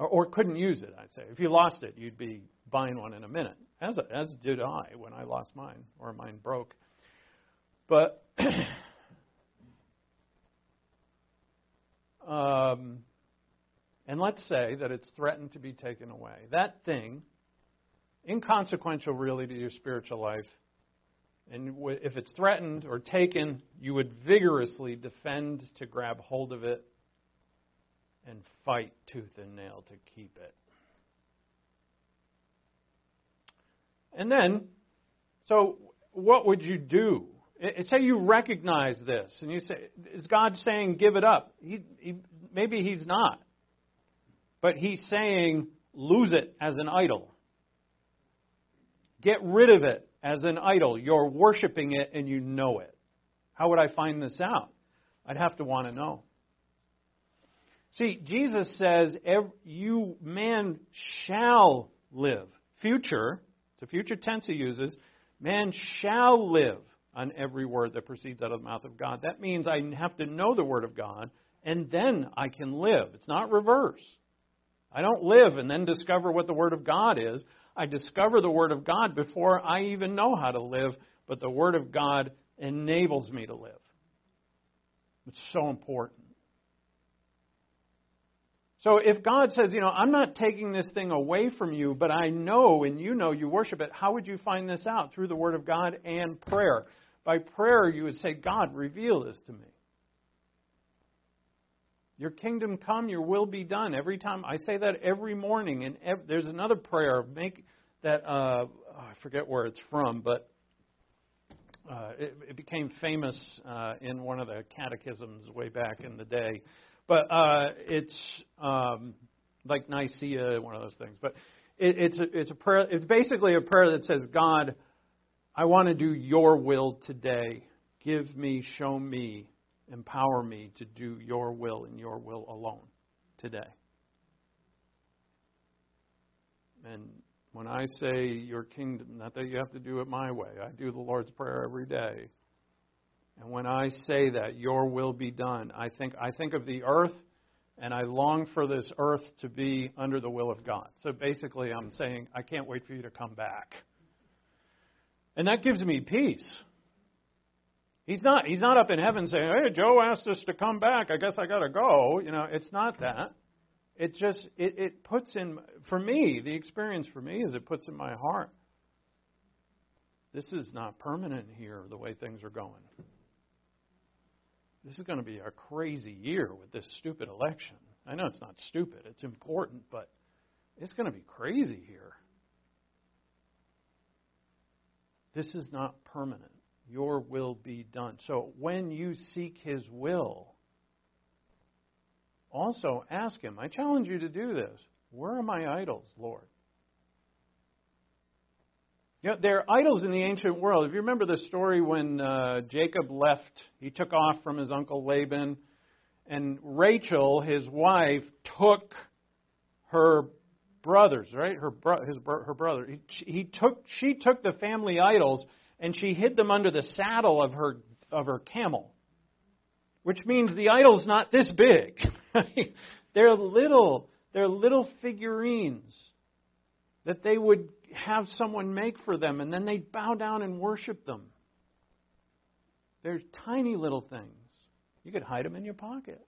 Or, or couldn't use it, I'd say. If you lost it, you'd be buying one in a minute, as, as did I when I lost mine, or mine broke. But um, and let's say that it's threatened to be taken away. That thing, inconsequential really to your spiritual life, and if it's threatened or taken, you would vigorously defend to grab hold of it and fight tooth and nail to keep it. And then, so what would you do? Say you recognize this, and you say, "Is God saying give it up?" He, he, maybe He's not. But he's saying, lose it as an idol. Get rid of it as an idol. You're worshiping it and you know it. How would I find this out? I'd have to want to know. See, Jesus says, You man shall live. Future, it's a future tense he uses. Man shall live on every word that proceeds out of the mouth of God. That means I have to know the Word of God, and then I can live. It's not reverse. I don't live and then discover what the Word of God is. I discover the Word of God before I even know how to live, but the Word of God enables me to live. It's so important. So if God says, you know, I'm not taking this thing away from you, but I know and you know you worship it, how would you find this out? Through the Word of God and prayer. By prayer, you would say, God, reveal this to me. Your kingdom come, your will be done. Every time I say that every morning, and every, there's another prayer. Make that uh, oh, I forget where it's from, but uh, it, it became famous uh, in one of the catechisms way back in the day. But uh, it's um, like Nicaea, one of those things. But it, it's a, it's a prayer. It's basically a prayer that says, God, I want to do Your will today. Give me, show me Empower me to do your will and your will alone today. And when I say your kingdom, not that you have to do it my way, I do the Lord's Prayer every day. And when I say that, your will be done, I think, I think of the earth and I long for this earth to be under the will of God. So basically, I'm saying, I can't wait for you to come back. And that gives me peace. He's not, he's not up in heaven saying, hey, Joe asked us to come back. I guess I got to go. You know, it's not that. It just, it, it puts in, for me, the experience for me is it puts in my heart, this is not permanent here the way things are going. This is going to be a crazy year with this stupid election. I know it's not stupid, it's important, but it's going to be crazy here. This is not permanent your will be done. So when you seek His will, also ask Him. I challenge you to do this. Where are my idols, Lord? You know, there are idols in the ancient world. If you remember the story when uh, Jacob left, he took off from his uncle Laban, and Rachel, his wife, took her brothers, right? Her bro- his bro- her brother. He, he took she took the family idols and she hid them under the saddle of her of her camel, which means the idol's not this big. they're little. They're little figurines that they would have someone make for them, and then they'd bow down and worship them. They're tiny little things. You could hide them in your pocket.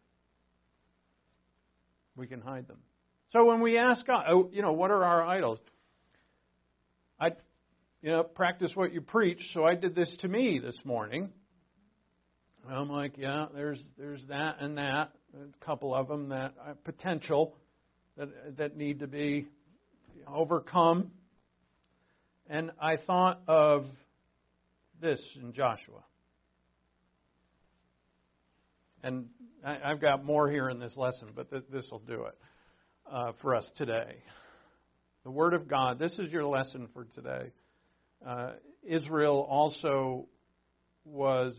We can hide them. So when we ask God, oh, you know, what are our idols? I, you know, practice what you preach. So I did this to me this morning. I'm like, yeah, there's there's that and that, a couple of them that uh, potential that that need to be overcome. And I thought of this in Joshua. And I, have got more here in this lesson, but th- this will do it uh, for us today. The Word of God, this is your lesson for today. Uh, Israel also was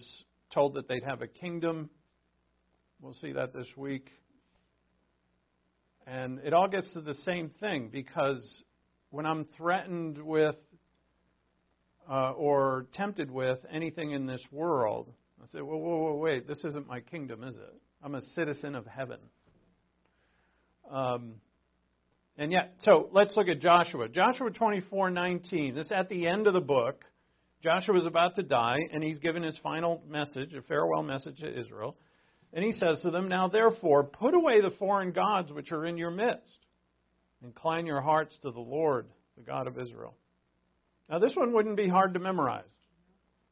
told that they'd have a kingdom. We'll see that this week. And it all gets to the same thing because when I'm threatened with uh, or tempted with anything in this world, I say, whoa, whoa, whoa, wait, this isn't my kingdom, is it? I'm a citizen of heaven. Um, and yet, so let's look at Joshua. Joshua 24:19. This is at the end of the book. Joshua is about to die, and he's given his final message, a farewell message to Israel. And he says to them, Now therefore, put away the foreign gods which are in your midst. Incline your hearts to the Lord, the God of Israel. Now, this one wouldn't be hard to memorize.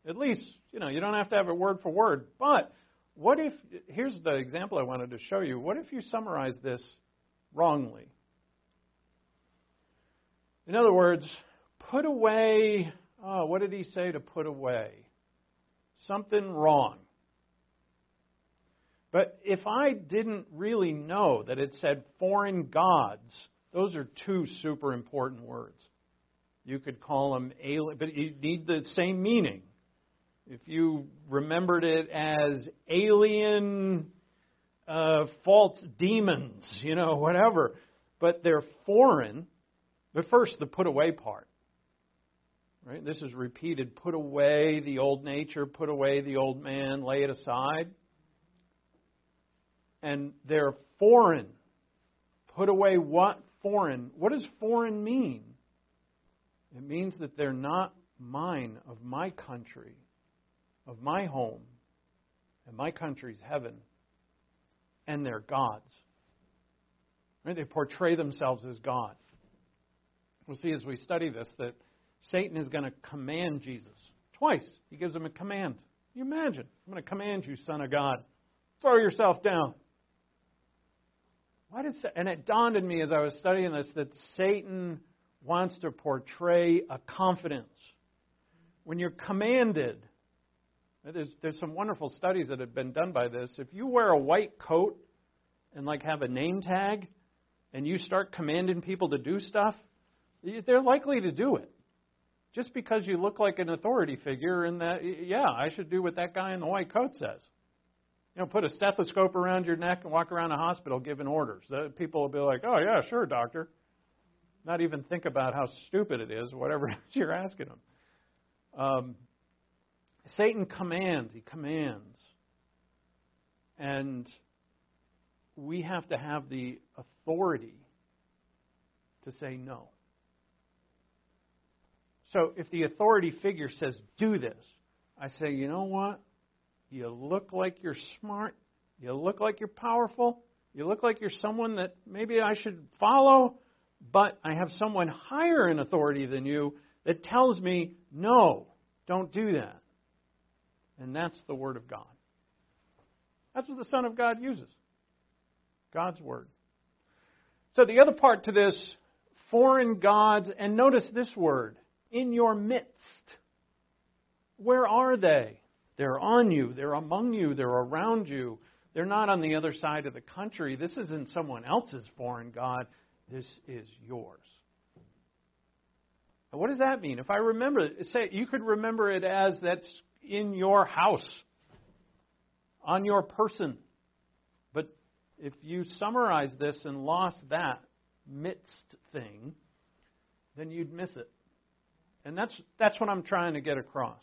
At least, you know, you don't have to have it word for word. But what if, here's the example I wanted to show you. What if you summarize this wrongly? In other words, put away, oh, what did he say to put away? Something wrong. But if I didn't really know that it said foreign gods, those are two super important words. You could call them alien, but you need the same meaning. If you remembered it as alien, uh, false demons, you know, whatever, but they're foreign. But first, the put away part. Right? This is repeated. Put away the old nature, put away the old man, lay it aside and they're foreign. Put away what foreign? What does foreign mean? It means that they're not mine, of my country, of my home, and my country's heaven, and they're God's. Right? They portray themselves as God. We'll see as we study this that Satan is going to command Jesus. Twice, he gives him a command. Can you imagine? I'm going to command you, Son of God. Throw yourself down. Why does and it dawned on me as I was studying this that Satan wants to portray a confidence. When you're commanded, there's, there's some wonderful studies that have been done by this. If you wear a white coat and like have a name tag, and you start commanding people to do stuff, they're likely to do it. Just because you look like an authority figure, and that, yeah, I should do what that guy in the white coat says. You know, put a stethoscope around your neck and walk around a hospital giving orders. The People will be like, "Oh yeah, sure, doctor." Not even think about how stupid it is, whatever you're asking them. Um, Satan commands. He commands, and we have to have the authority to say no. So if the authority figure says, do this, I say, you know what? You look like you're smart. You look like you're powerful. You look like you're someone that maybe I should follow, but I have someone higher in authority than you that tells me, no, don't do that. And that's the Word of God. That's what the Son of God uses God's Word. So the other part to this foreign gods, and notice this word, in your midst. Where are they? They're on you, they're among you, they're around you. They're not on the other side of the country. This isn't someone else's foreign God. This is yours. Now, what does that mean? If I remember say you could remember it as that's in your house, on your person. But if you summarize this and lost that midst thing, then you'd miss it. And that's that's what I'm trying to get across.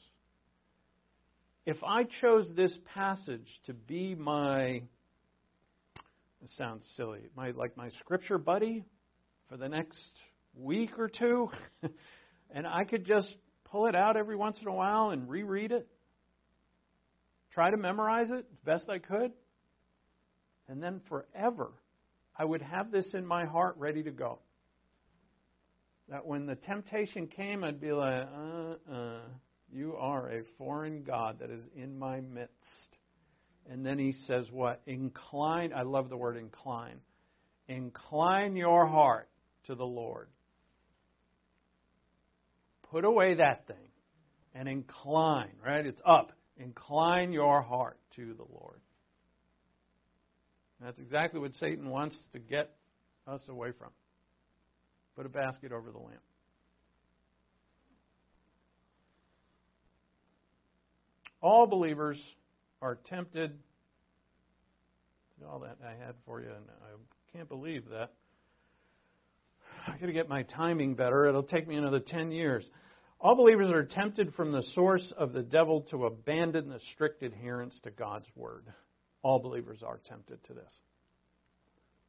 If I chose this passage to be my sounds silly, my like my scripture buddy for the next week or two, and I could just pull it out every once in a while and reread it, try to memorize it as best I could, and then forever I would have this in my heart ready to go. That when the temptation came, I'd be like, uh uh, you are a foreign God that is in my midst. And then he says, what? Incline, I love the word incline. Incline your heart to the Lord. Put away that thing and incline, right? It's up. Incline your heart to the Lord. That's exactly what Satan wants to get us away from. Put a basket over the lamp. All believers are tempted. All that I had for you, and I can't believe that. I got to get my timing better. It'll take me another 10 years. All believers are tempted from the source of the devil to abandon the strict adherence to God's word. All believers are tempted to this.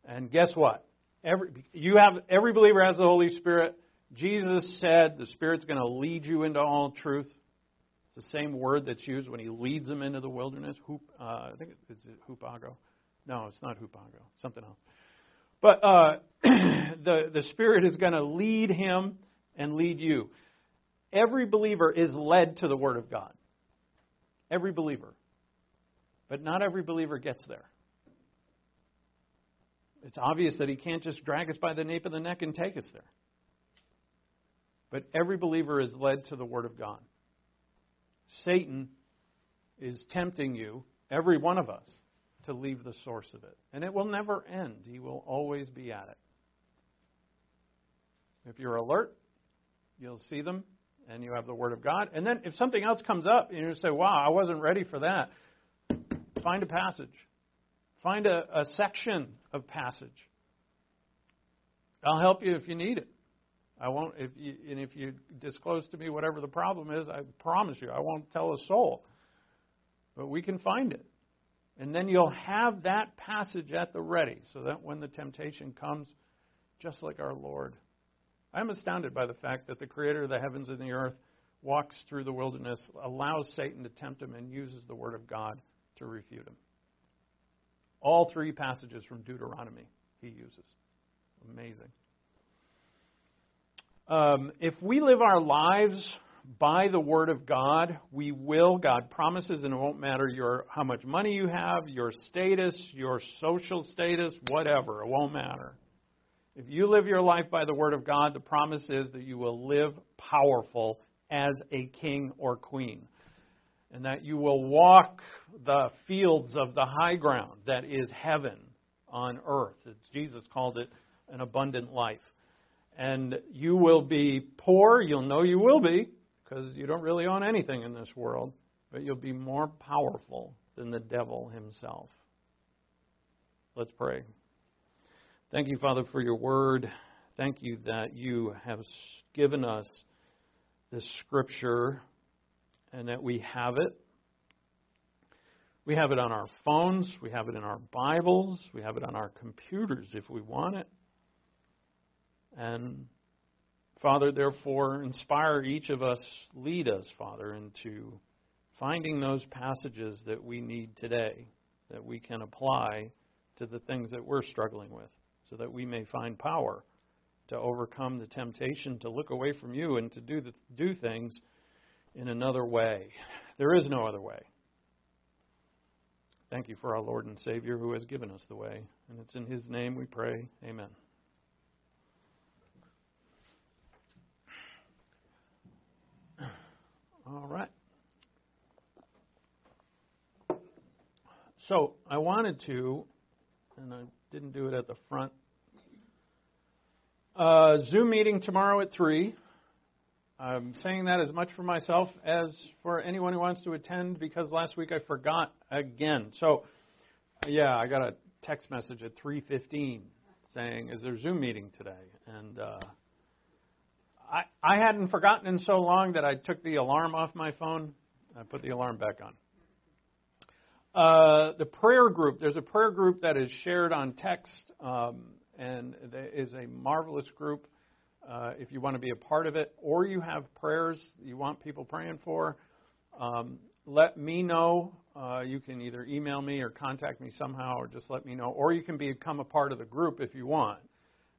And guess what? Every, you have, every believer has the Holy Spirit. Jesus said the Spirit's going to lead you into all truth. It's the same word that's used when he leads them into the wilderness. Hoop, uh, I think it's it's hupago. No, it's not hupago. Something else. But uh, the, the Spirit is going to lead him and lead you. Every believer is led to the Word of God. Every believer. But not every believer gets there. It's obvious that he can't just drag us by the nape of the neck and take us there. But every believer is led to the Word of God. Satan is tempting you, every one of us, to leave the source of it. And it will never end. He will always be at it. If you're alert, you'll see them and you have the Word of God. And then if something else comes up and you say, wow, I wasn't ready for that, find a passage. Find a, a section of passage. I'll help you if you need it. I won't. If you, and if you disclose to me whatever the problem is, I promise you, I won't tell a soul. But we can find it, and then you'll have that passage at the ready, so that when the temptation comes, just like our Lord, I'm astounded by the fact that the Creator of the heavens and the earth walks through the wilderness, allows Satan to tempt him, and uses the Word of God to refute him. All three passages from Deuteronomy he uses. Amazing. Um, if we live our lives by the Word of God, we will. God promises, and it won't matter your how much money you have, your status, your social status, whatever. It won't matter. If you live your life by the Word of God, the promise is that you will live powerful as a king or queen and that you will walk the fields of the high ground that is heaven on earth. As Jesus called it an abundant life. And you will be poor, you'll know you will be, because you don't really own anything in this world, but you'll be more powerful than the devil himself. Let's pray. Thank you, Father, for your word. Thank you that you have given us this scripture and that we have it. We have it on our phones, we have it in our Bibles, we have it on our computers if we want it. And Father, therefore, inspire each of us, lead us, Father, into finding those passages that we need today, that we can apply to the things that we're struggling with, so that we may find power to overcome the temptation to look away from you and to do, the, do things in another way. There is no other way. Thank you for our Lord and Savior who has given us the way. And it's in His name we pray. Amen. All right. So I wanted to, and I didn't do it at the front. Uh, Zoom meeting tomorrow at 3. I'm saying that as much for myself as for anyone who wants to attend because last week I forgot again. So, yeah, I got a text message at 3:15 saying, "Is there Zoom meeting today?" And uh, I I hadn't forgotten in so long that I took the alarm off my phone. I put the alarm back on. Uh, the prayer group. There's a prayer group that is shared on text, um, and there is a marvelous group. Uh, if you want to be a part of it, or you have prayers you want people praying for, um, let me know. Uh, you can either email me or contact me somehow, or just let me know. Or you can become a part of the group if you want.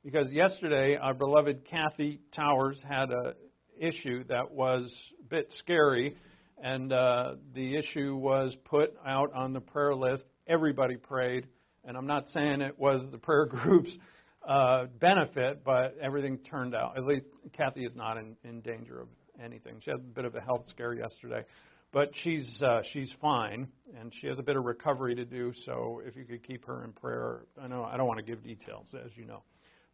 Because yesterday, our beloved Kathy Towers had a issue that was a bit scary, and uh, the issue was put out on the prayer list. Everybody prayed, and I'm not saying it was the prayer group's uh, benefit, but everything turned out. At least Kathy is not in, in danger of anything. She had a bit of a health scare yesterday, but she's uh, she's fine, and she has a bit of recovery to do. So if you could keep her in prayer, I know I don't want to give details, as you know,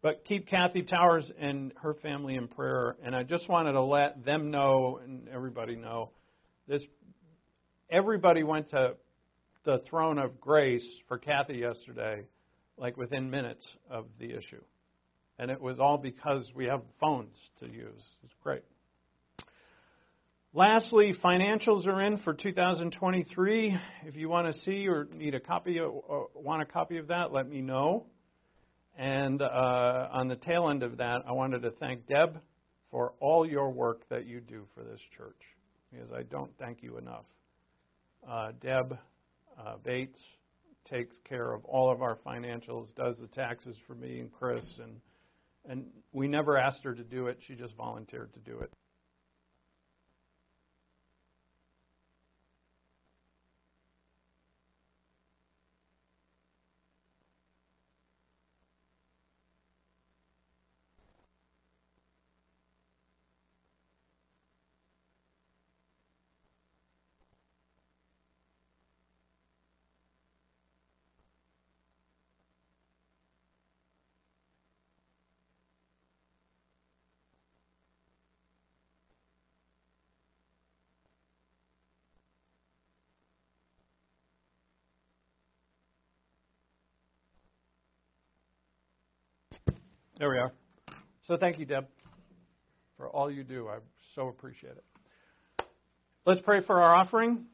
but keep Kathy Towers and her family in prayer. And I just wanted to let them know and everybody know this. Everybody went to the throne of grace for Kathy yesterday like within minutes of the issue. And it was all because we have phones to use. It's great. Lastly, financials are in for 2023. If you want to see or need a copy, or want a copy of that, let me know. And uh, on the tail end of that, I wanted to thank Deb for all your work that you do for this church, because I don't thank you enough. Uh, Deb uh, Bates, takes care of all of our financials, does the taxes for me and Chris, and and we never asked her to do it. She just volunteered to do it. There we are. So thank you, Deb, for all you do. I so appreciate it. Let's pray for our offering.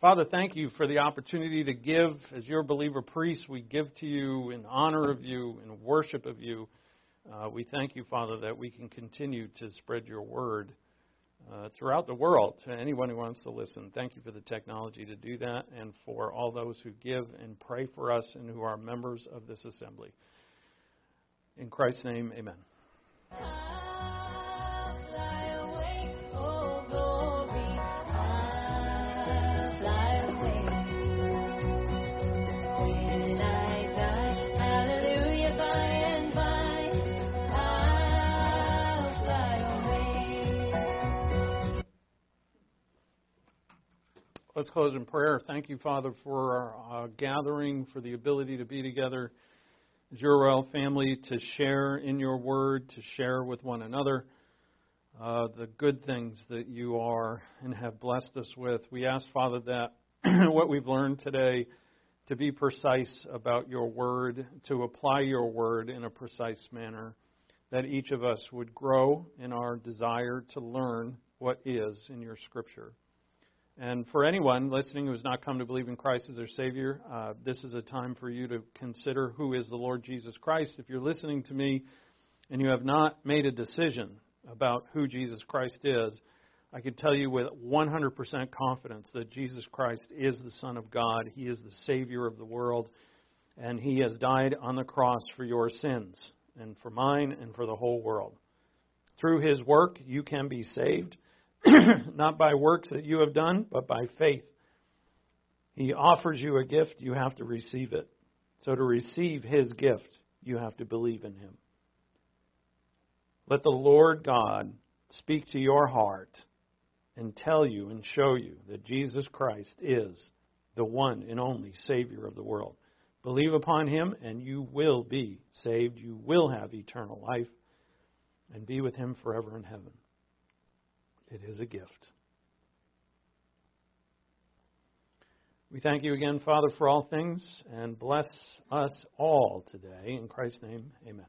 Father, thank you for the opportunity to give. As your believer priest, we give to you in honor of you, in worship of you. Uh, we thank you, Father, that we can continue to spread your word uh, throughout the world to anyone who wants to listen. Thank you for the technology to do that and for all those who give and pray for us and who are members of this assembly. In Christ's name, amen. Let's close in prayer. Thank you, Father, for our uh, gathering, for the ability to be together as your royal family, to share in your word, to share with one another uh, the good things that you are and have blessed us with. We ask, Father, that what we've learned today, to be precise about your word, to apply your word in a precise manner, that each of us would grow in our desire to learn what is in your scripture. And for anyone listening who has not come to believe in Christ as their Savior, uh, this is a time for you to consider who is the Lord Jesus Christ. If you're listening to me and you have not made a decision about who Jesus Christ is, I can tell you with 100% confidence that Jesus Christ is the Son of God. He is the Savior of the world, and He has died on the cross for your sins, and for mine, and for the whole world. Through His work, you can be saved. not by works that you have done, but by faith. He offers you a gift, you have to receive it. So to receive his gift, you have to believe in him. Let the Lord God speak to your heart and tell you and show you that Jesus Christ is the one and only Savior of the world. Believe upon him, and you will be saved. You will have eternal life and be with him forever in heaven. It is a gift. We thank you again, Father, for all things, and bless us all today. In Christ's name, amen.